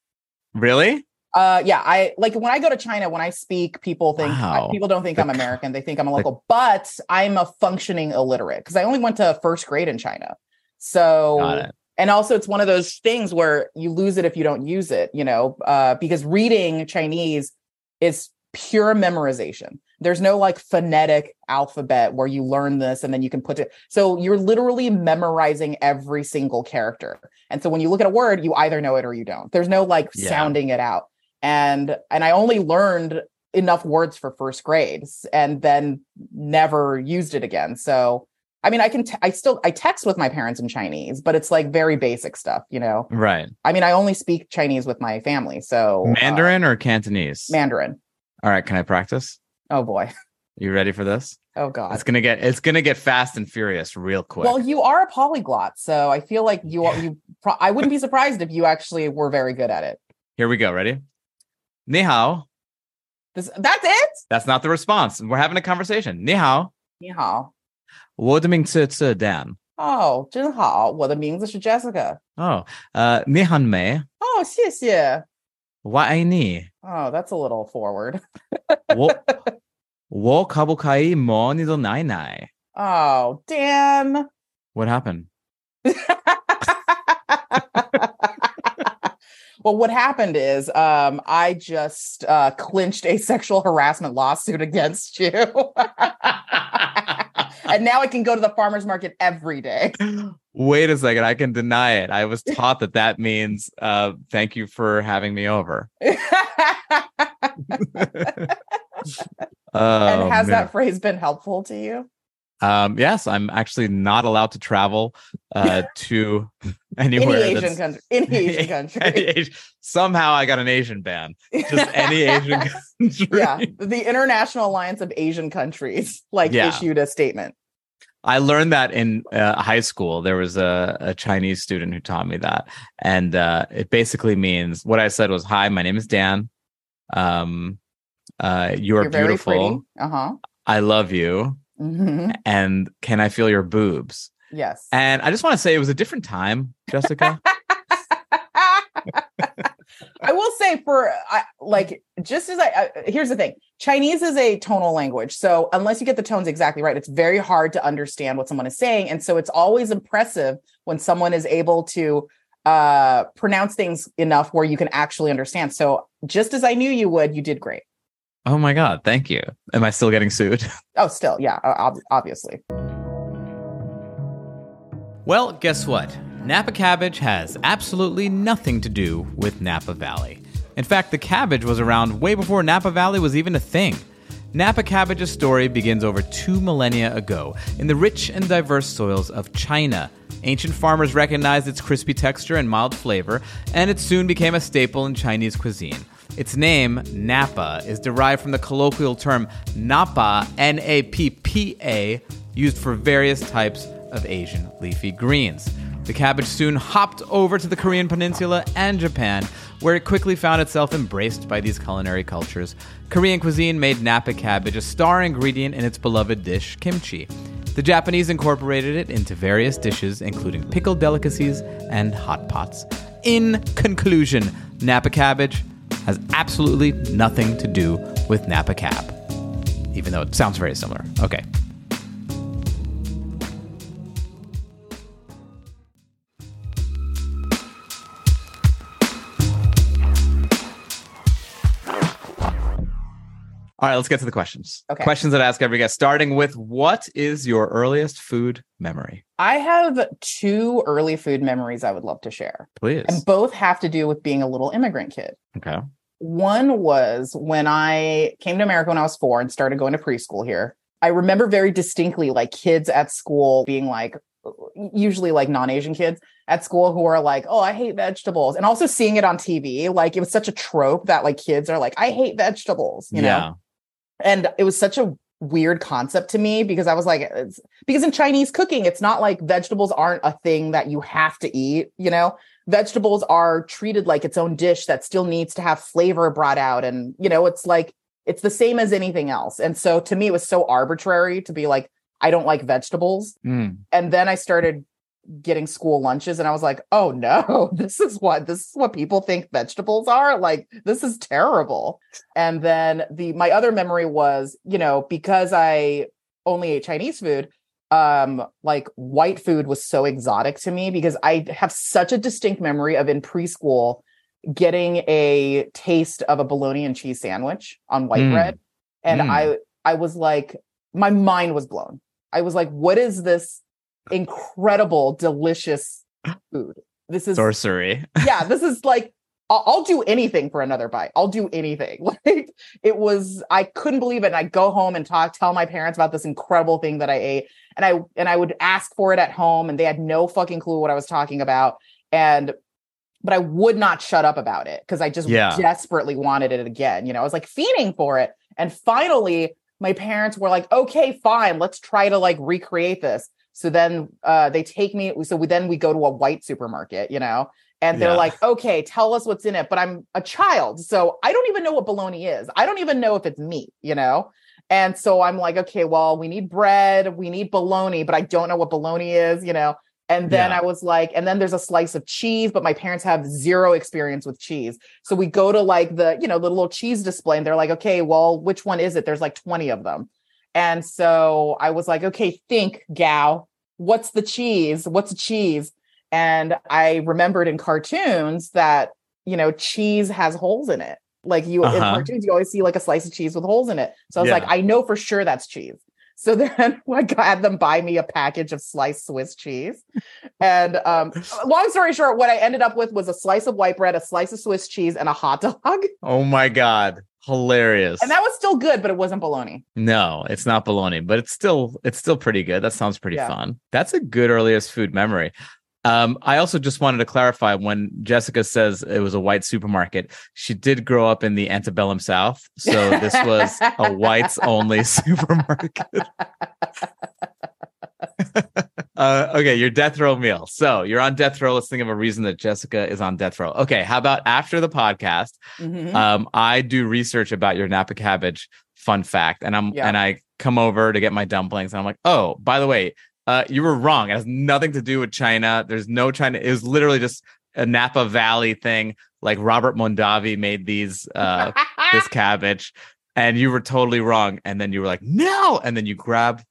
Really? Uh, yeah, I like when I go to China, when I speak, people think Wow. people don't think I'm American. They think I'm a local, but I'm a functioning illiterate because I only went to first grade in China. So and also it's one of those things where you lose it if you don't use it you know uh, because reading chinese is pure memorization there's no like phonetic alphabet where you learn this and then you can put it so you're literally memorizing every single character and so when you look at a word you either know it or you don't there's no like Yeah. sounding it out and and i only learned enough words for first grades and then never used it again so I mean, I can, t- I still, I text with my parents in Chinese, but it's like very basic stuff, you know? Right. I mean, I only speak Chinese with my family. So, uh, Mandarin or Cantonese? Mandarin. All right, can I practice? Oh boy. You ready for this? Oh God. It's gonna get it's gonna get fast and furious real quick. Well, you are a polyglot. So I feel like you, are you, pro- I wouldn't be surprised if you actually were very good at it. Here we go. Ready? Ni hao. This, that's it? That's not the response. We're having a conversation. Ni hao. 你好.我的名字是 Dan. 哦，真好。我的名字是 Jessica. Oh, uh, 你很美。哦，谢谢。 why ni. Oh, that's a little forward. wo, kabukai mo nido nai nai. Oh, damn. What happened? well, what happened is um, I just uh, clinched a sexual harassment lawsuit against you. and now I can go to the farmer's market every day. Wait a second. I can deny it. I was taught that that means uh, thank you for having me over. Oh, and has man. that phrase been helpful to you? Um, yes, I'm actually not allowed to travel uh, to anywhere. Any Asian country. Any Asian country. any Asi- Somehow I got an Asian ban. Just any Asian country. yeah. The International Alliance of Asian Countries like Yeah. issued a statement. I learned that in uh, high school. There was a, a Chinese student who taught me that, and uh, it basically means what I said was, "Hi, my name is Dan. Um, uh, you are You're beautiful. Uh-huh. I love you, hmm and can I feel your boobs?" Yes. And I just want to say it was a different time, Jessica. I will say for I, like just as I, I here's the thing Chinese is a tonal language so unless you get the tones exactly right it's very hard to understand what someone is saying and so it's always impressive when someone is able to uh pronounce things enough where you can actually understand so just as I knew you would you did great oh my god, thank you. Am I still getting sued? oh still yeah ob- obviously Well, guess what? Napa cabbage has absolutely nothing to do with Napa Valley. In fact, the cabbage was around way before Napa Valley was even a thing. Napa cabbage's story begins over two millennia ago in the rich and diverse soils of China. Ancient farmers recognized its crispy texture and mild flavor, and it soon became a staple in Chinese cuisine. Its name, Napa, is derived from the colloquial term Napa, N A P P A, used for various types of Asian leafy greens. The cabbage soon hopped over to the Korean peninsula and Japan, where it quickly found itself embraced by these culinary cultures. Korean cuisine made Napa cabbage a star ingredient in its beloved dish, kimchi. The Japanese incorporated it into various dishes, including pickled delicacies and hot pots. In conclusion, Napa cabbage has absolutely nothing to do with Napa cab, even though it sounds very similar. Okay. All right, let's get to the questions. Okay. Questions that I ask every guest, starting with what is your earliest food memory? I have two early food memories I would love to share. Please. And both have to do with being a little immigrant kid. okay. One was when I came to America when I was four and started going to preschool here. I remember very distinctly like kids at school being like, usually like non Asian kids at school who are like, oh, I hate vegetables. And also seeing it on TV. Like it was such a trope that like kids are like, I hate vegetables, you know? and it was such a weird concept to me because I was like, it's, because in Chinese cooking, it's not like vegetables aren't a thing that you have to eat, you know? Vegetables are treated like its own dish that still needs to have flavor brought out. And, you know, it's like, it's the same as anything else. And so to me, it was so arbitrary to be like, I don't like vegetables. Mm. And then I started getting school lunches and I was like, oh no, this is what this is what people think vegetables are. Like this is terrible. And then the my other memory was, you know, because I only ate Chinese food, um, like white food was so exotic to me because I have such a distinct memory of in preschool getting a taste of a bologna and cheese sandwich on white Mm. bread. And Mm. I I was like, my mind was blown. I was like, what is this incredible, delicious food? This is Sorcery. yeah, this is like I'll, do anything for another bite. I'll do anything. Like it was, I couldn't believe it. And I go home and talk, tell my parents about this incredible thing that I ate, and I and I would ask for it at home, and they had no fucking clue what I was talking about. And but I would not shut up about it because I just Yeah. desperately wanted it again. You know, I was like fiending for it. And finally, my parents were like, okay, fine, let's try to like recreate this. So then uh, they take me. So we then we go to a white supermarket, you know, and they're Yeah. like, okay, tell us what's in it. But I'm a child, so I don't even know what bologna is. I don't even know if it's meat, you know. And so I'm like, okay, well, we need bread, we need bologna, but I don't know what bologna is, you know. And then Yeah. I was like, and then there's a slice of cheese, but my parents have zero experience with cheese. So we go to like the, you know, the little cheese display and they're like, okay, well, which one is it? There's like 20 of them. And so I was like, okay, think, gal, what's the cheese? What's a cheese? And I remembered in cartoons that, you know, cheese has holes in it. Like you in Uh-huh. cartoons, you always see like a slice of cheese with holes in it. So I was Yeah. like, I know for sure that's cheese. So then I got- had them buy me a package of sliced Swiss cheese. And um, long story short, what I ended up with was a slice of white bread, a slice of Swiss cheese, and a hot dog. Oh my god. Hilarious. And that was still good, but it wasn't bologna. no, it's not bologna, but it's still it's still pretty good. That sounds pretty Yeah. fun. That's a good earliest food memory. Um, I also just wanted to clarify when Jessica says it was a white supermarket, she did grow up in the antebellum South. So this was a whites only supermarket. uh, okay, your death row meal. So you're on death row. Let's think of a reason that Jessica is on death row. Okay, how about after the podcast? Mhm. um, I do research about your Napa cabbage fun fact, and I'm Yeah. and I come over to get my dumplings, and I'm like, oh, by the way, uh, you were wrong. It has nothing to do with China. There's no China. It was literally just a Napa Valley thing. Like Robert Mondavi made these uh, this cabbage, and you were totally wrong. And then you were like, no, and then you grabbed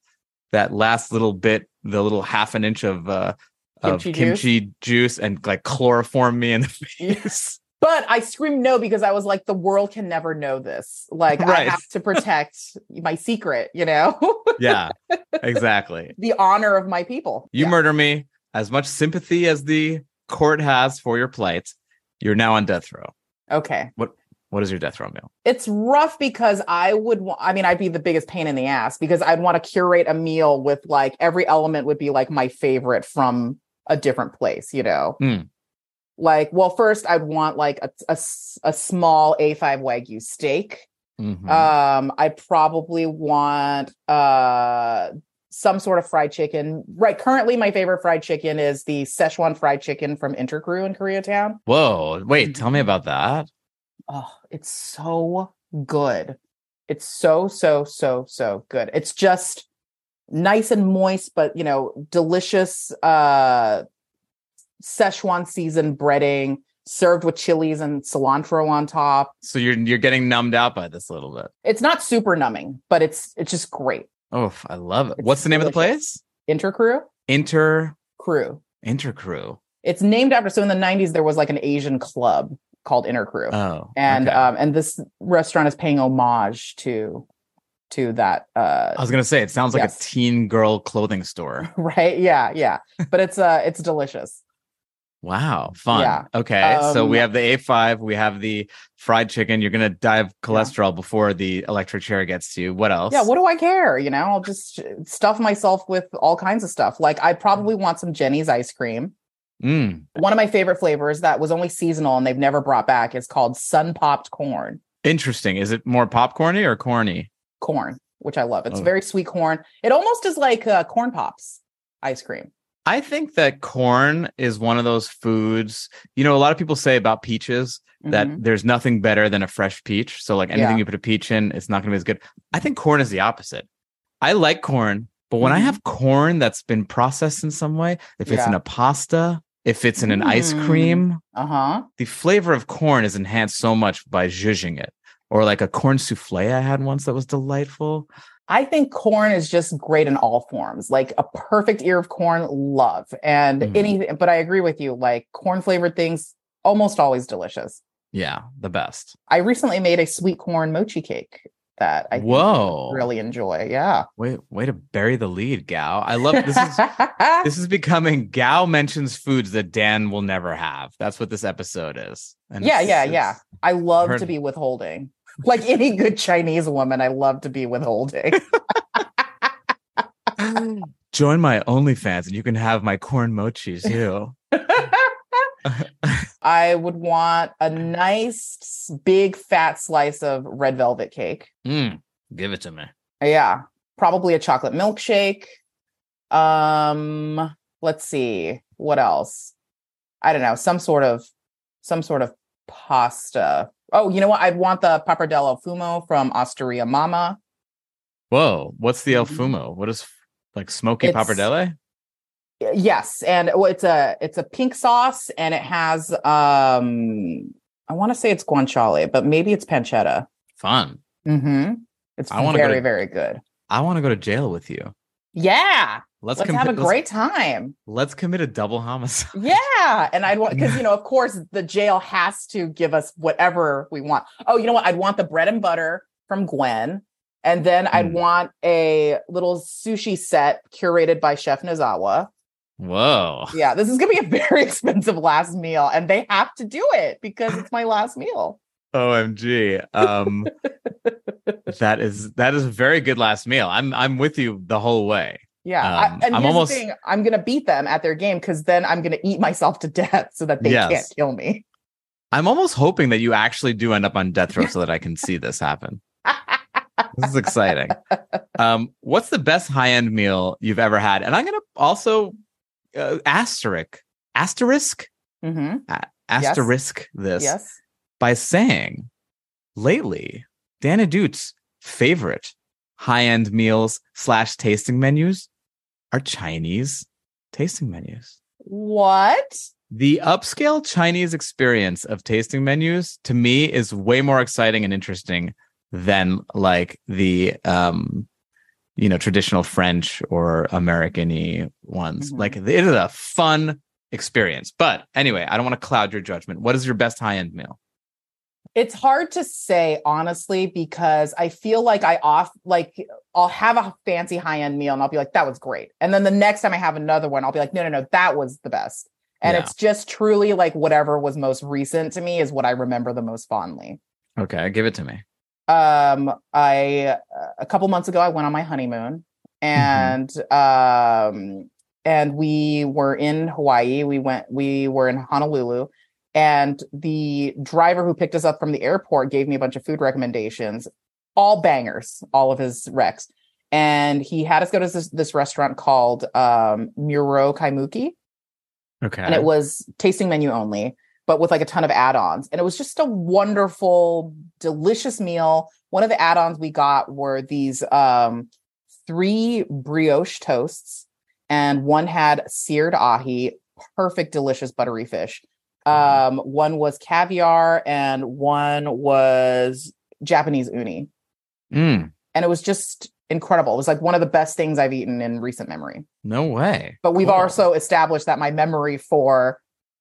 that last little bit, the little half an inch of uh, of Kimchi juice? kimchi juice, and like chloroform me in the face. But I screamed no because I was like, the world can never know this. Like, I have to protect my secret, you know, yeah, exactly. the honor of my people. You Yeah. murder me. as much sympathy as the court has for your plight, you're now on death row. Okay. What is your death row meal? It's rough because I would, I mean, I'd be the biggest pain in the ass because I'd want to curate a meal with like every element would be like my favorite from a different place, you know? Hmm. Like, well, first I'd want like a a small A5 Wagyu steak. Mhm. Um, I probably want uh some sort of fried chicken. Right. Currently, my favorite fried chicken is the Szechuan fried chicken from Intercrew in Koreatown. Whoa, wait, tell me about that. Oh, it's so good. It's so, so, so, so good. It's just nice and moist, but you know, delicious uh Szechuan seasoned breading served with chilies and cilantro on top. So you're you're getting numbed out by this a little bit. It's not super numbing, but it's it's just great. Oh, I love it. It's What's the name of the delicious. place? Intercrew? Inter Crew. Intercrew. It's named after so in the 90s there was like an Asian club called Intercrew. Oh, and okay. um and this restaurant is paying homage to to that uh I was gonna say it sounds like yes. a teen girl clothing store. right yeah yeah but it's uh it's delicious Wow, fun. Yeah. Okay, so we Um, have the A5, we have the fried chicken. You're gonna dive cholesterol before the electric chair gets to you. What else? yeah what do i care you know i'll just stuff myself with all kinds of stuff like i probably want some Jeni's ice cream Mm, one of my favorite flavors that was only seasonal and they've never brought back is called sun popped corn interesting. Is it more popcorny or corny? corn which i love it's Oh. very sweet corn it almost is like uh, corn pops ice cream I think that corn is one of those foods. You know, a lot of people say about peaches that Mhm. there's nothing better than a fresh peach. So, like anything Yeah. you put a peach in, it's not going to be as good. I think corn is the opposite. I like corn, but when I Mhm. have corn that's been processed in some way, if it's Yeah. in a pasta, if it's in an ice Mm. cream, uh-huh the flavor of corn is enhanced so much by zhuzhing it. Or like a corn souffle I had once that was delightful. I think corn is just great in all forms. Like a perfect ear of corn, love. And Mhm. anything, but I agree with you. Like corn flavored things, almost always delicious. Yeah, the best. I recently made a sweet corn mochi cake that I think Whoa. really enjoy. Yeah. Way, way to bury the lead, Gao. I love this is this is becoming Gao mentions foods that Dan will never have. That's what this episode is. And yeah, yeah, yeah. I love heard- to be withholding. Like any good Chinese woman, I love to be withholding. Join my OnlyFans and you can have my corn mochi too. I would want a nice big fat slice of red velvet cake. Mm, give it to me. Yeah, probably a chocolate milkshake. Um, let's see what else. I don't know, some sort of some sort of pasta. Oh, you know what? I'd want the pappardelle fumo from Osteria Mamma. Whoa, what's the El Mhm. Fumo? What is like smoky It's- pappardelle? Yes, and well, it's a it's a pink sauce, and it has um, I want to say it's guanciale, but maybe it's pancetta. Fun. Mm-hmm. It's I very to- very good. I want to go to jail with you. Yeah, Let's, let's commi- have a great time. Let's commit a double homicide. Yeah. And I'd want, because, you know, of course, the jail has to give us whatever we want. Oh, you know what? I'd want the bread and butter from Gwen. And then I'd Mm. want a little sushi set curated by Chef Nozawa. Whoa. Yeah. This is going to be a very expensive last meal. And they have to do it because it's my last meal. OMG. Um that is that is a very good last meal. I'm I'm with you the whole way. Yeah. Um, I, and I'm almost- thing I'm going to beat them at their game because then I'm going to eat myself to death so that they Yes. can't kill me. I'm almost hoping that you actually do end up on death row so that I can see this happen. This is exciting. Um, what's the best high end meal you've ever had? And I'm gonna also uh, asterisk asterisk hmm a- asterisk this Yes. by saying lately Dan Ahdoot's favorite high end meals slash tasting menus are Chinese tasting menus. What? The upscale Chinese experience of tasting menus to me is way more exciting and interesting than like the um you know traditional French or American-y ones. Mhm. Like it is a fun experience. But anyway, I don't want to cloud your judgment. What is your best high-end meal? It's hard to say honestly because I feel like I off like I'll have a fancy high end meal and I'll be like that was great, and then the next time I have another one, I'll be like no no no that was the best, and Yeah. it's just truly like whatever was most recent to me is what I remember the most fondly. Okay, give it to me. Um, I a couple months ago I went on my honeymoon, and um, and we were in Hawaii. We went we were in Honolulu. And the driver who picked us up from the airport gave me a bunch of food recommendations, all bangers, all of his recs. And he had us go to this, this restaurant called um, Muro Kaimuki, Okay. and it was tasting menu only, but with like a ton of add-ons. And it was just a wonderful, delicious meal. One of the add-ons we got were these um, three brioche toasts, and one had seared ahi, perfect, delicious buttery fish. Um, one was caviar, and one was Japanese uni, Mm, and it was just incredible. It was like one of the best things I've eaten in recent memory. no way. But we've Cool. also established that my memory for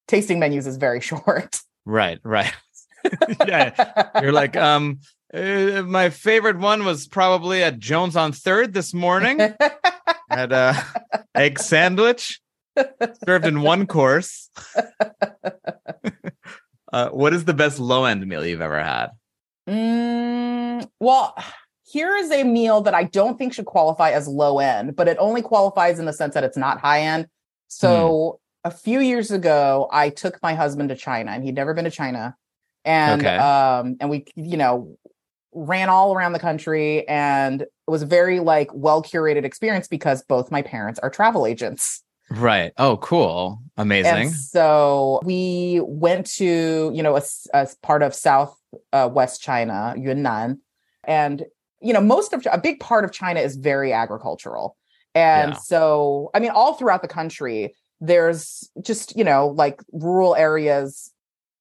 tasting menus is very short. Right, right. yeah. You're like, um, uh, my favorite one was probably at Joan's on Third this morning. had a egg sandwich served in one course. uh, what is the best low end meal you've ever had? Mm, well, here is a meal that I don't think should qualify as low end, but it only qualifies in the sense that it's not high end. So a few years ago, I took my husband to China, and he'd never been to China, and Okay. um, and we, you know, ran all around the country, and it was a very like well curated experience because both my parents are travel agents. Right. Oh, cool. Amazing. And so we went to, you know, a, a part of South uh, West China, Yunnan, and you know, most of a big part of China is very agricultural, and Yeah. so I mean, all throughout the country, there's just you know, like rural areas.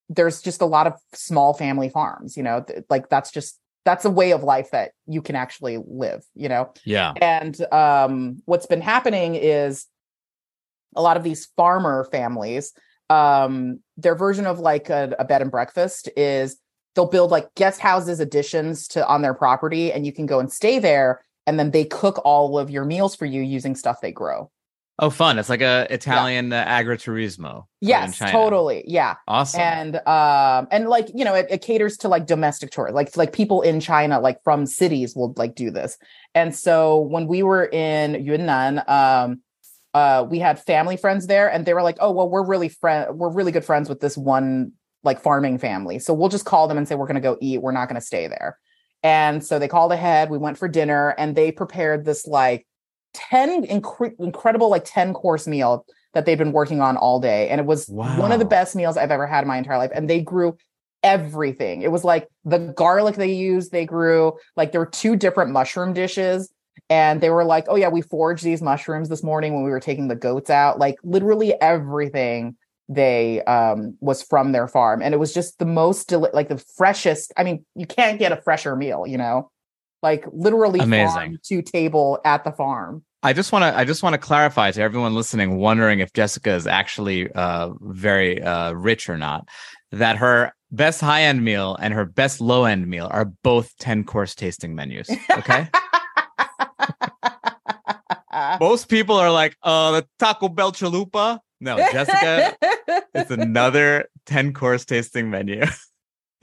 There's just a lot of small family farms. You know, th- like that's just that's a way of life that you can actually live. You know, yeah. and um, what's been happening is a lot of these farmer families, um, their version of like a, a bed and breakfast is they'll build like guest houses additions to on their property, and you can go and stay there, and then they cook all of your meals for you using stuff they grow. Oh, fun. It's like a Italian uh, agriturismo. Yes, totally. Yeah. Awesome. and um and like you know it, it caters to like domestic tourists like like people in china like from cities will like do this and so when we were in yunnan um uh we had family friends there and they were like oh well we're really friend we're really good friends with this one like farming family so we'll just call them and say we're going to go eat we're not going to stay there and so they called ahead we went for dinner and they prepared this like 10 incre- incredible like 10 course meal that they'd been working on all day and it was one of the best meals i've ever had in my entire life and they grew everything. It was like the garlic they used they grew like there were two different mushroom dishes and they were like oh yeah we foraged these mushrooms this morning when we were taking the goats out. Like literally everything they um was from their farm and it was just the most deli- like the freshest i mean you can't get a fresher meal you know like literally Amazing. farm to table at the farm. I just want to I just want to clarify to everyone listening wondering if Jessica is actually uh very uh rich or not that her best high end meal and her best low end meal are both 10 course tasting menus okay? Most people are like uh the Taco Bell chalupa? No Jessica it's another 10 course tasting menu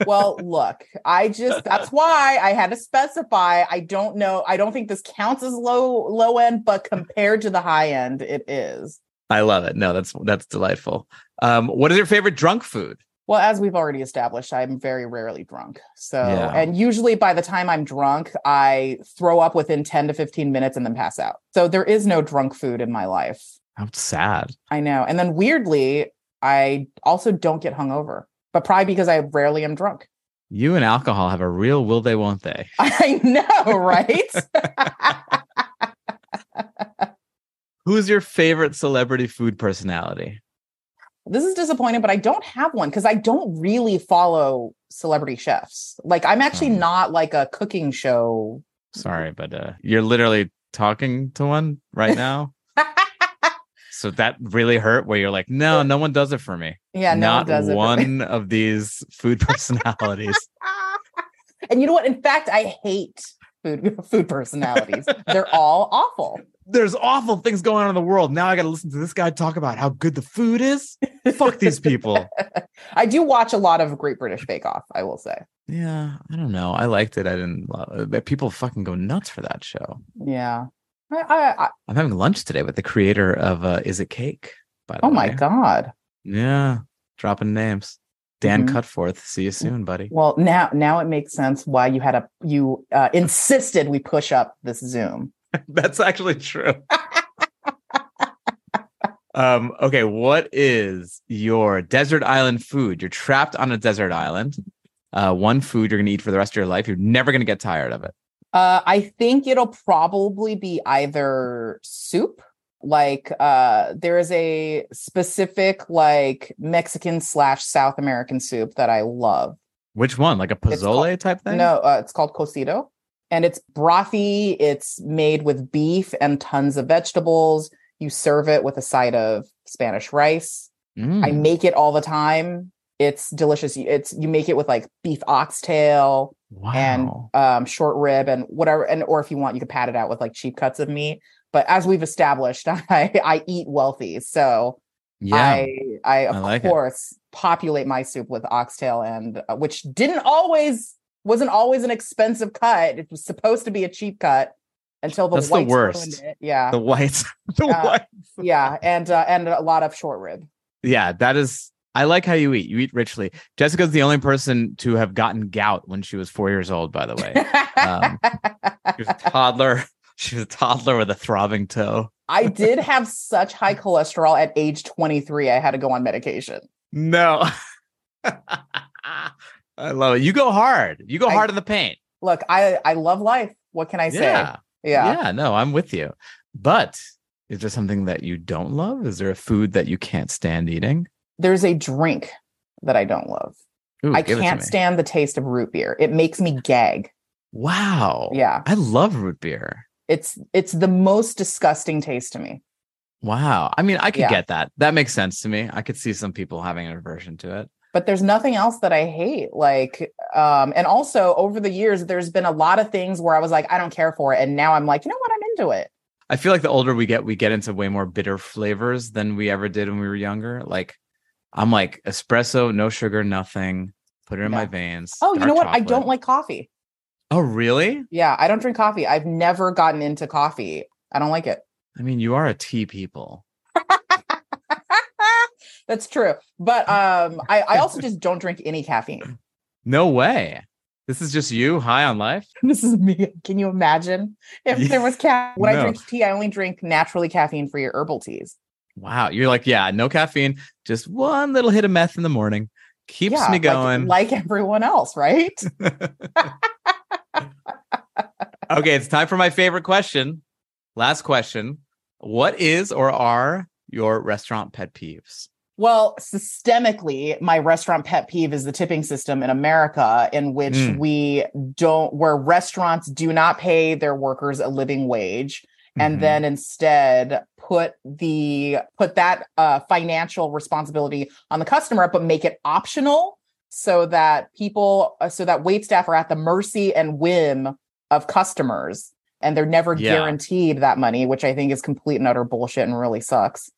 well, look, I just that's why I had to specify. I don't know. I don't think this counts as low low end, but compared to the high end, it is. I love it no that's that's delightful um what is your favorite drunk food Well, as we've already established, I'm very rarely drunk. So, Yeah. and usually by the time I'm drunk, I throw up within 10 to 15 minutes and then pass out. So there is no drunk food in my life. how sad I know. And then weirdly, I also don't get hungover, but probably because I rarely am drunk. you and alcohol have a real will they won't they I know, right? Who's your favorite celebrity food personality? this is disappointing, but I don't have one because I don't really follow celebrity chefs. Like I'm actually Oh. not like a cooking show. Sorry, but uh, you're literally talking to one right now. So that really hurt where you're like, no, no one does it for me. Yeah, no Not one does it. for one of these food personalities. and you know what? In fact, I hate food food personalities. They're all awful. There's awful things going on in the world. Now I got to listen to this guy talk about how good the food is. Fuck these people. I do watch a lot of Great British Bake Off. I will say. Yeah, I don't know. I liked it. I didn't love it. Uh, people fucking go nuts for that show. Yeah. I, I'm having lunch today with the creator of uh, Is It Cake? By the oh my god. Yeah, dropping names. Dan Mhm. Cutforth. See you soon, buddy. Well, now now it makes sense why you had a you uh, insisted we push up this Zoom. That's actually true. um, okay, what is your desert island food? You're trapped on a desert island. Uh, one food you're gonna eat for the rest of your life. You're never gonna get tired of it. Uh, I think it'll probably be either soup, like uh, there is a specific like Mexican slash South American soup that I love. Which one? Like a pozole called- type thing? No, uh, it's called cocido, and it's brothy. It's made with beef and tons of vegetables. You serve it with a side of Spanish rice. Mm. I make it all the time. It's delicious. It's you make it with like beef oxtail wow. and um short rib and whatever and or if you want you can pat it out with like cheap cuts of meat. But as we've established, I I eat wealthy. So yeah. I I of I like it. course populate my soup with oxtail and uh, which didn't always wasn't always an expensive cut. It was supposed to be a cheap cut until the That's the worst. it. Yeah. the whites. the Uh, white. yeah, and uh, and a lot of short rib. Yeah, that is. I like how you eat. You eat richly. Jessica's the only person to have gotten gout when she was four years old. By the way, Um, she was a toddler. She was a toddler with a throbbing toe. I did have such high cholesterol at age 23. I had to go on medication. No. I love it. You go hard. You go I- hard in the paint. Look, I I love life. What can I say? Yeah. Yeah. Yeah. No, I'm with you. But is there something that you don't love? Is there a food that you can't stand eating? There's a drink that I don't love. Ooh, I give it to can't stand the taste of root beer. It makes me gag. Wow. Yeah. I love root beer. It's it's the most disgusting taste to me. Wow. I mean, I could Yeah. get that. That makes sense to me. I could see some people having an aversion to it. But there's nothing else that I hate. Like, um, and also over the years, there's been a lot of things where I was like, I don't care for it. And now I'm like, you know what? I'm into it. I feel like the older we get, we get into way more bitter flavors than we ever did when we were younger. Like, I'm like espresso, no sugar, nothing. Put it in my Yeah. veins. Oh, you know what? I don't like coffee. Oh, really? Yeah, I don't drink coffee. I've never gotten into coffee. I don't like it. I mean, you are a tea people. That's true. But um I, I also just don't drink any caffeine. No way. This is just you high on life. This is me. Can you imagine if Yeah. there was caffeine? When No. I drink tea, I only drink naturally caffeine free herbal teas. Wow. You're like, yeah, no caffeine, just one little hit of meth in the morning. Keeps yeah, me like- going. Like, everyone else, right? okay, it's time for my favorite question. Last question. What is or are your restaurant pet peeves? Well, systemically, my restaurant pet peeve is the tipping system in America, in which Mm. we don't, where restaurants do not pay their workers a living wage, and Mhm. then instead put the put that uh, financial responsibility on the customer, but make it optional so that people, uh, so that wait staff are at the mercy and whim of customers, and they're never Yeah. guaranteed that money, which I think is complete and utter bullshit and really sucks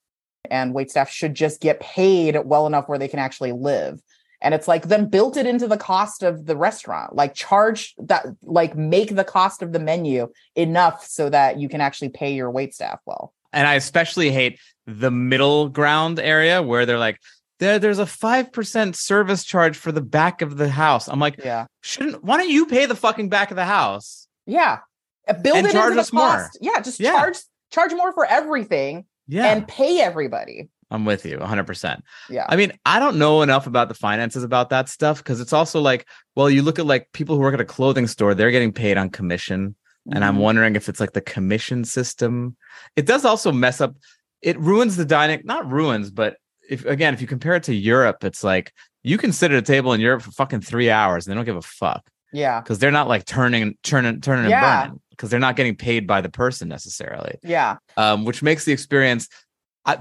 and wait staff should just get paid well enough where they can actually live. And it's like then built it into the cost of the restaurant, like charge that, like make the cost of the menu enough so that you can actually pay your wait staff well. and I especially hate the middle ground area where they're like, there, there's a five percent service charge for the back of the house. I'm like, Yeah. shouldn't? Why don't you pay the fucking back of the house? Yeah. Uh, Build And it charge into the us more. cost. Yeah. Just Yeah. charge, charge more for everything Yeah, and pay everybody. I'm with you 100. percent Yeah. I mean, I don't know enough about the finances about that stuff because it's also like, well, you look at like people who work at a clothing store, they're getting paid on commission. And I'm Mhm. wondering if it's like the commission system. It does also mess up, it ruins the dining, not ruins, but if again, if you compare it to Europe, it's like you can sit at a table in Europe for fucking three hours and they don't give a fuck yeah. because they're not like turning, turning, turning Yeah. and burning because they're not getting paid by the person necessarily Yeah. um, which makes the experience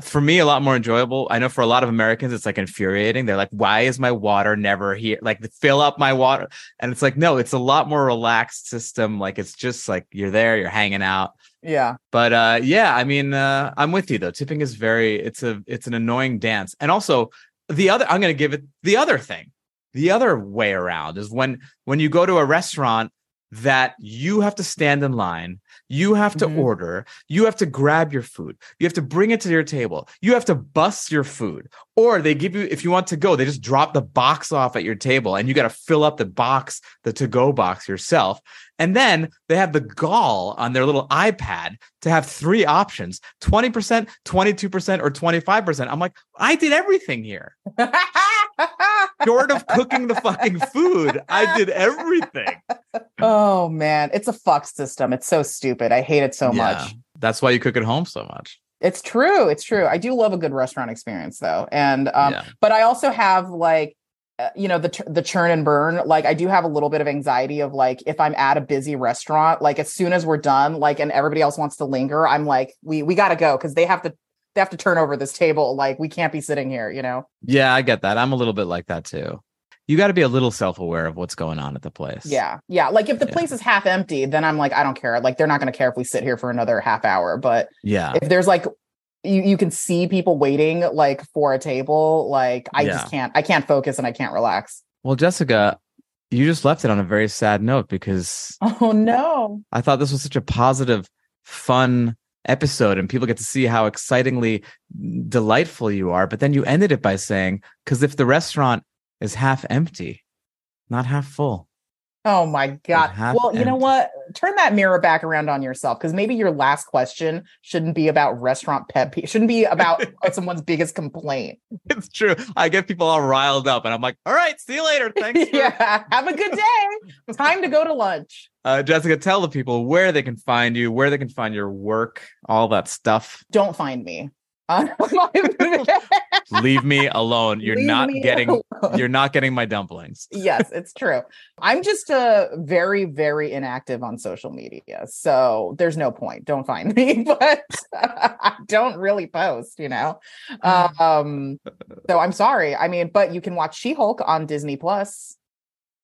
for me a lot more enjoyable. I know for a lot of Americans it's like infuriating. They're like, "Why is my water never here? Like, fill up my water." And it's like, no, it's a lot more relaxed system. Like, it's just like you're there, you're hanging out. Yeah. But uh, yeah, I mean, uh, I'm with you though. Tipping is very it's a it's an annoying dance, and also the other I'm going to give it the other thing. The other way around is when when you go to a restaurant that you have to stand in line you have to Mhm. order. You have to grab your food. You have to bring it to your table. You have to bust your food. Or they give you, if you want to go, they just drop the box off at your table and you got to fill up the box, the to go box yourself. And then they have the gall on their little iPad to have three options 20%, 22%, or 25%. I'm like, I did everything here. Short of cooking the fucking food, I did everything. oh man, it's a fuck system. It's so stupid. I hate it so Yeah. much. That's why you cook at home so much. It's true. It's true. I do love a good restaurant experience though. And um yeah. but I also have like Uh, you know the the churn and burn like I do have a little bit of anxiety of like if I'm at a busy restaurant like as soon as we're done like and everybody else wants to linger I'm like we we got to go cuz they have to they have to turn over this table like we can't be sitting here you know Yeah, I get that. I'm a little bit like that too. You got to be a little self aware of what's going on at the place. yeah yeah like if the Yeah. place is half empty then I'm like I don't care like they're not going to care if we sit here for another half hour but Yeah. if there's like you, you can see people waiting like for a table like I Yeah. just can't I can't focus and I can't relax Well, Jessica, you just left it on a very sad note because oh no I thought this was such a positive, fun episode and people get to see how excitingly delightful you are. But then you ended it by saying, because if the restaurant is half empty, not half full. Oh my god. Well, you know what? Turn that mirror back around on yourself because maybe your last question shouldn't be about restaurant pet peeve. Shouldn't be about someone's biggest complaint. It's true. I get people all riled up and I'm like, all right, see you later. Thanks. for-" yeah. Have a good day. Time to go to lunch. Uh, Jessica, tell the people where they can find you, where they can find your work, all that stuff. Don't find me. Uh, Leave me alone. You're Leave not getting alone. you're not getting my dumplings. yes, it's true. I'm just uh, very, very inactive on social media. So there's no point. Don't find me, but I don't really post, you know? Um, so I'm sorry. I mean, but you can watch She Hulk on Disney Plus.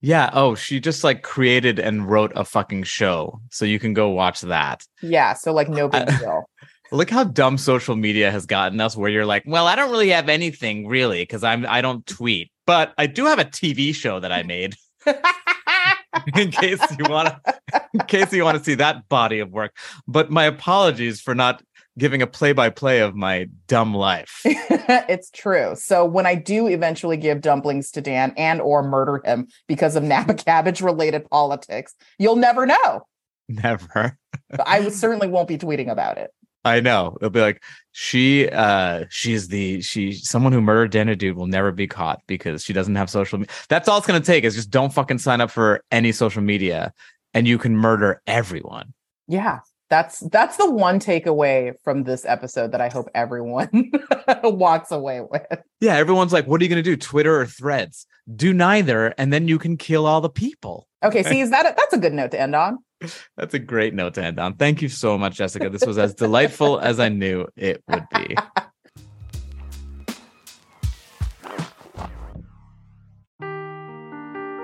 Yeah. Oh, she just like created and wrote a fucking show. So you can go watch that. Yeah. So, like, no big deal. Look how dumb social media has gotten us where you're like, well, I don't really have anything really because I'm I don't tweet, but I do have a TV show that I made in case you want to in case you want to see that body of work. But my apologies for not giving a play-by-play of my dumb life. it's true. So when I do eventually give dumplings to Dan and or murder him because of Napa cabbage related politics, you'll never know. Never. I certainly won't be tweeting about it. I know. It'll be like she uh she's the she someone who murdered Dan Ahdoot will never be caught because she doesn't have social media. That's all it's gonna take is just don't fucking sign up for any social media and you can murder everyone. Yeah. That's that's the one takeaway from this episode that I hope everyone walks away with. Yeah, everyone's like, what are you gonna do? Twitter or threads? Do neither, and then you can kill all the people. Okay, see, is that a, that's a good note to end on? That's a great note to end on. Thank you so much, Jessica. This was as delightful as I knew it would be.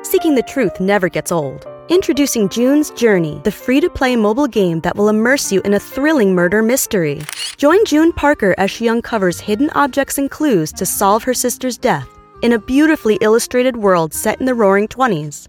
Seeking the truth never gets old. Introducing June's Journey, the free to play mobile game that will immerse you in a thrilling murder mystery. Join June Parker as she uncovers hidden objects and clues to solve her sister's death in a beautifully illustrated world set in the roaring 20s.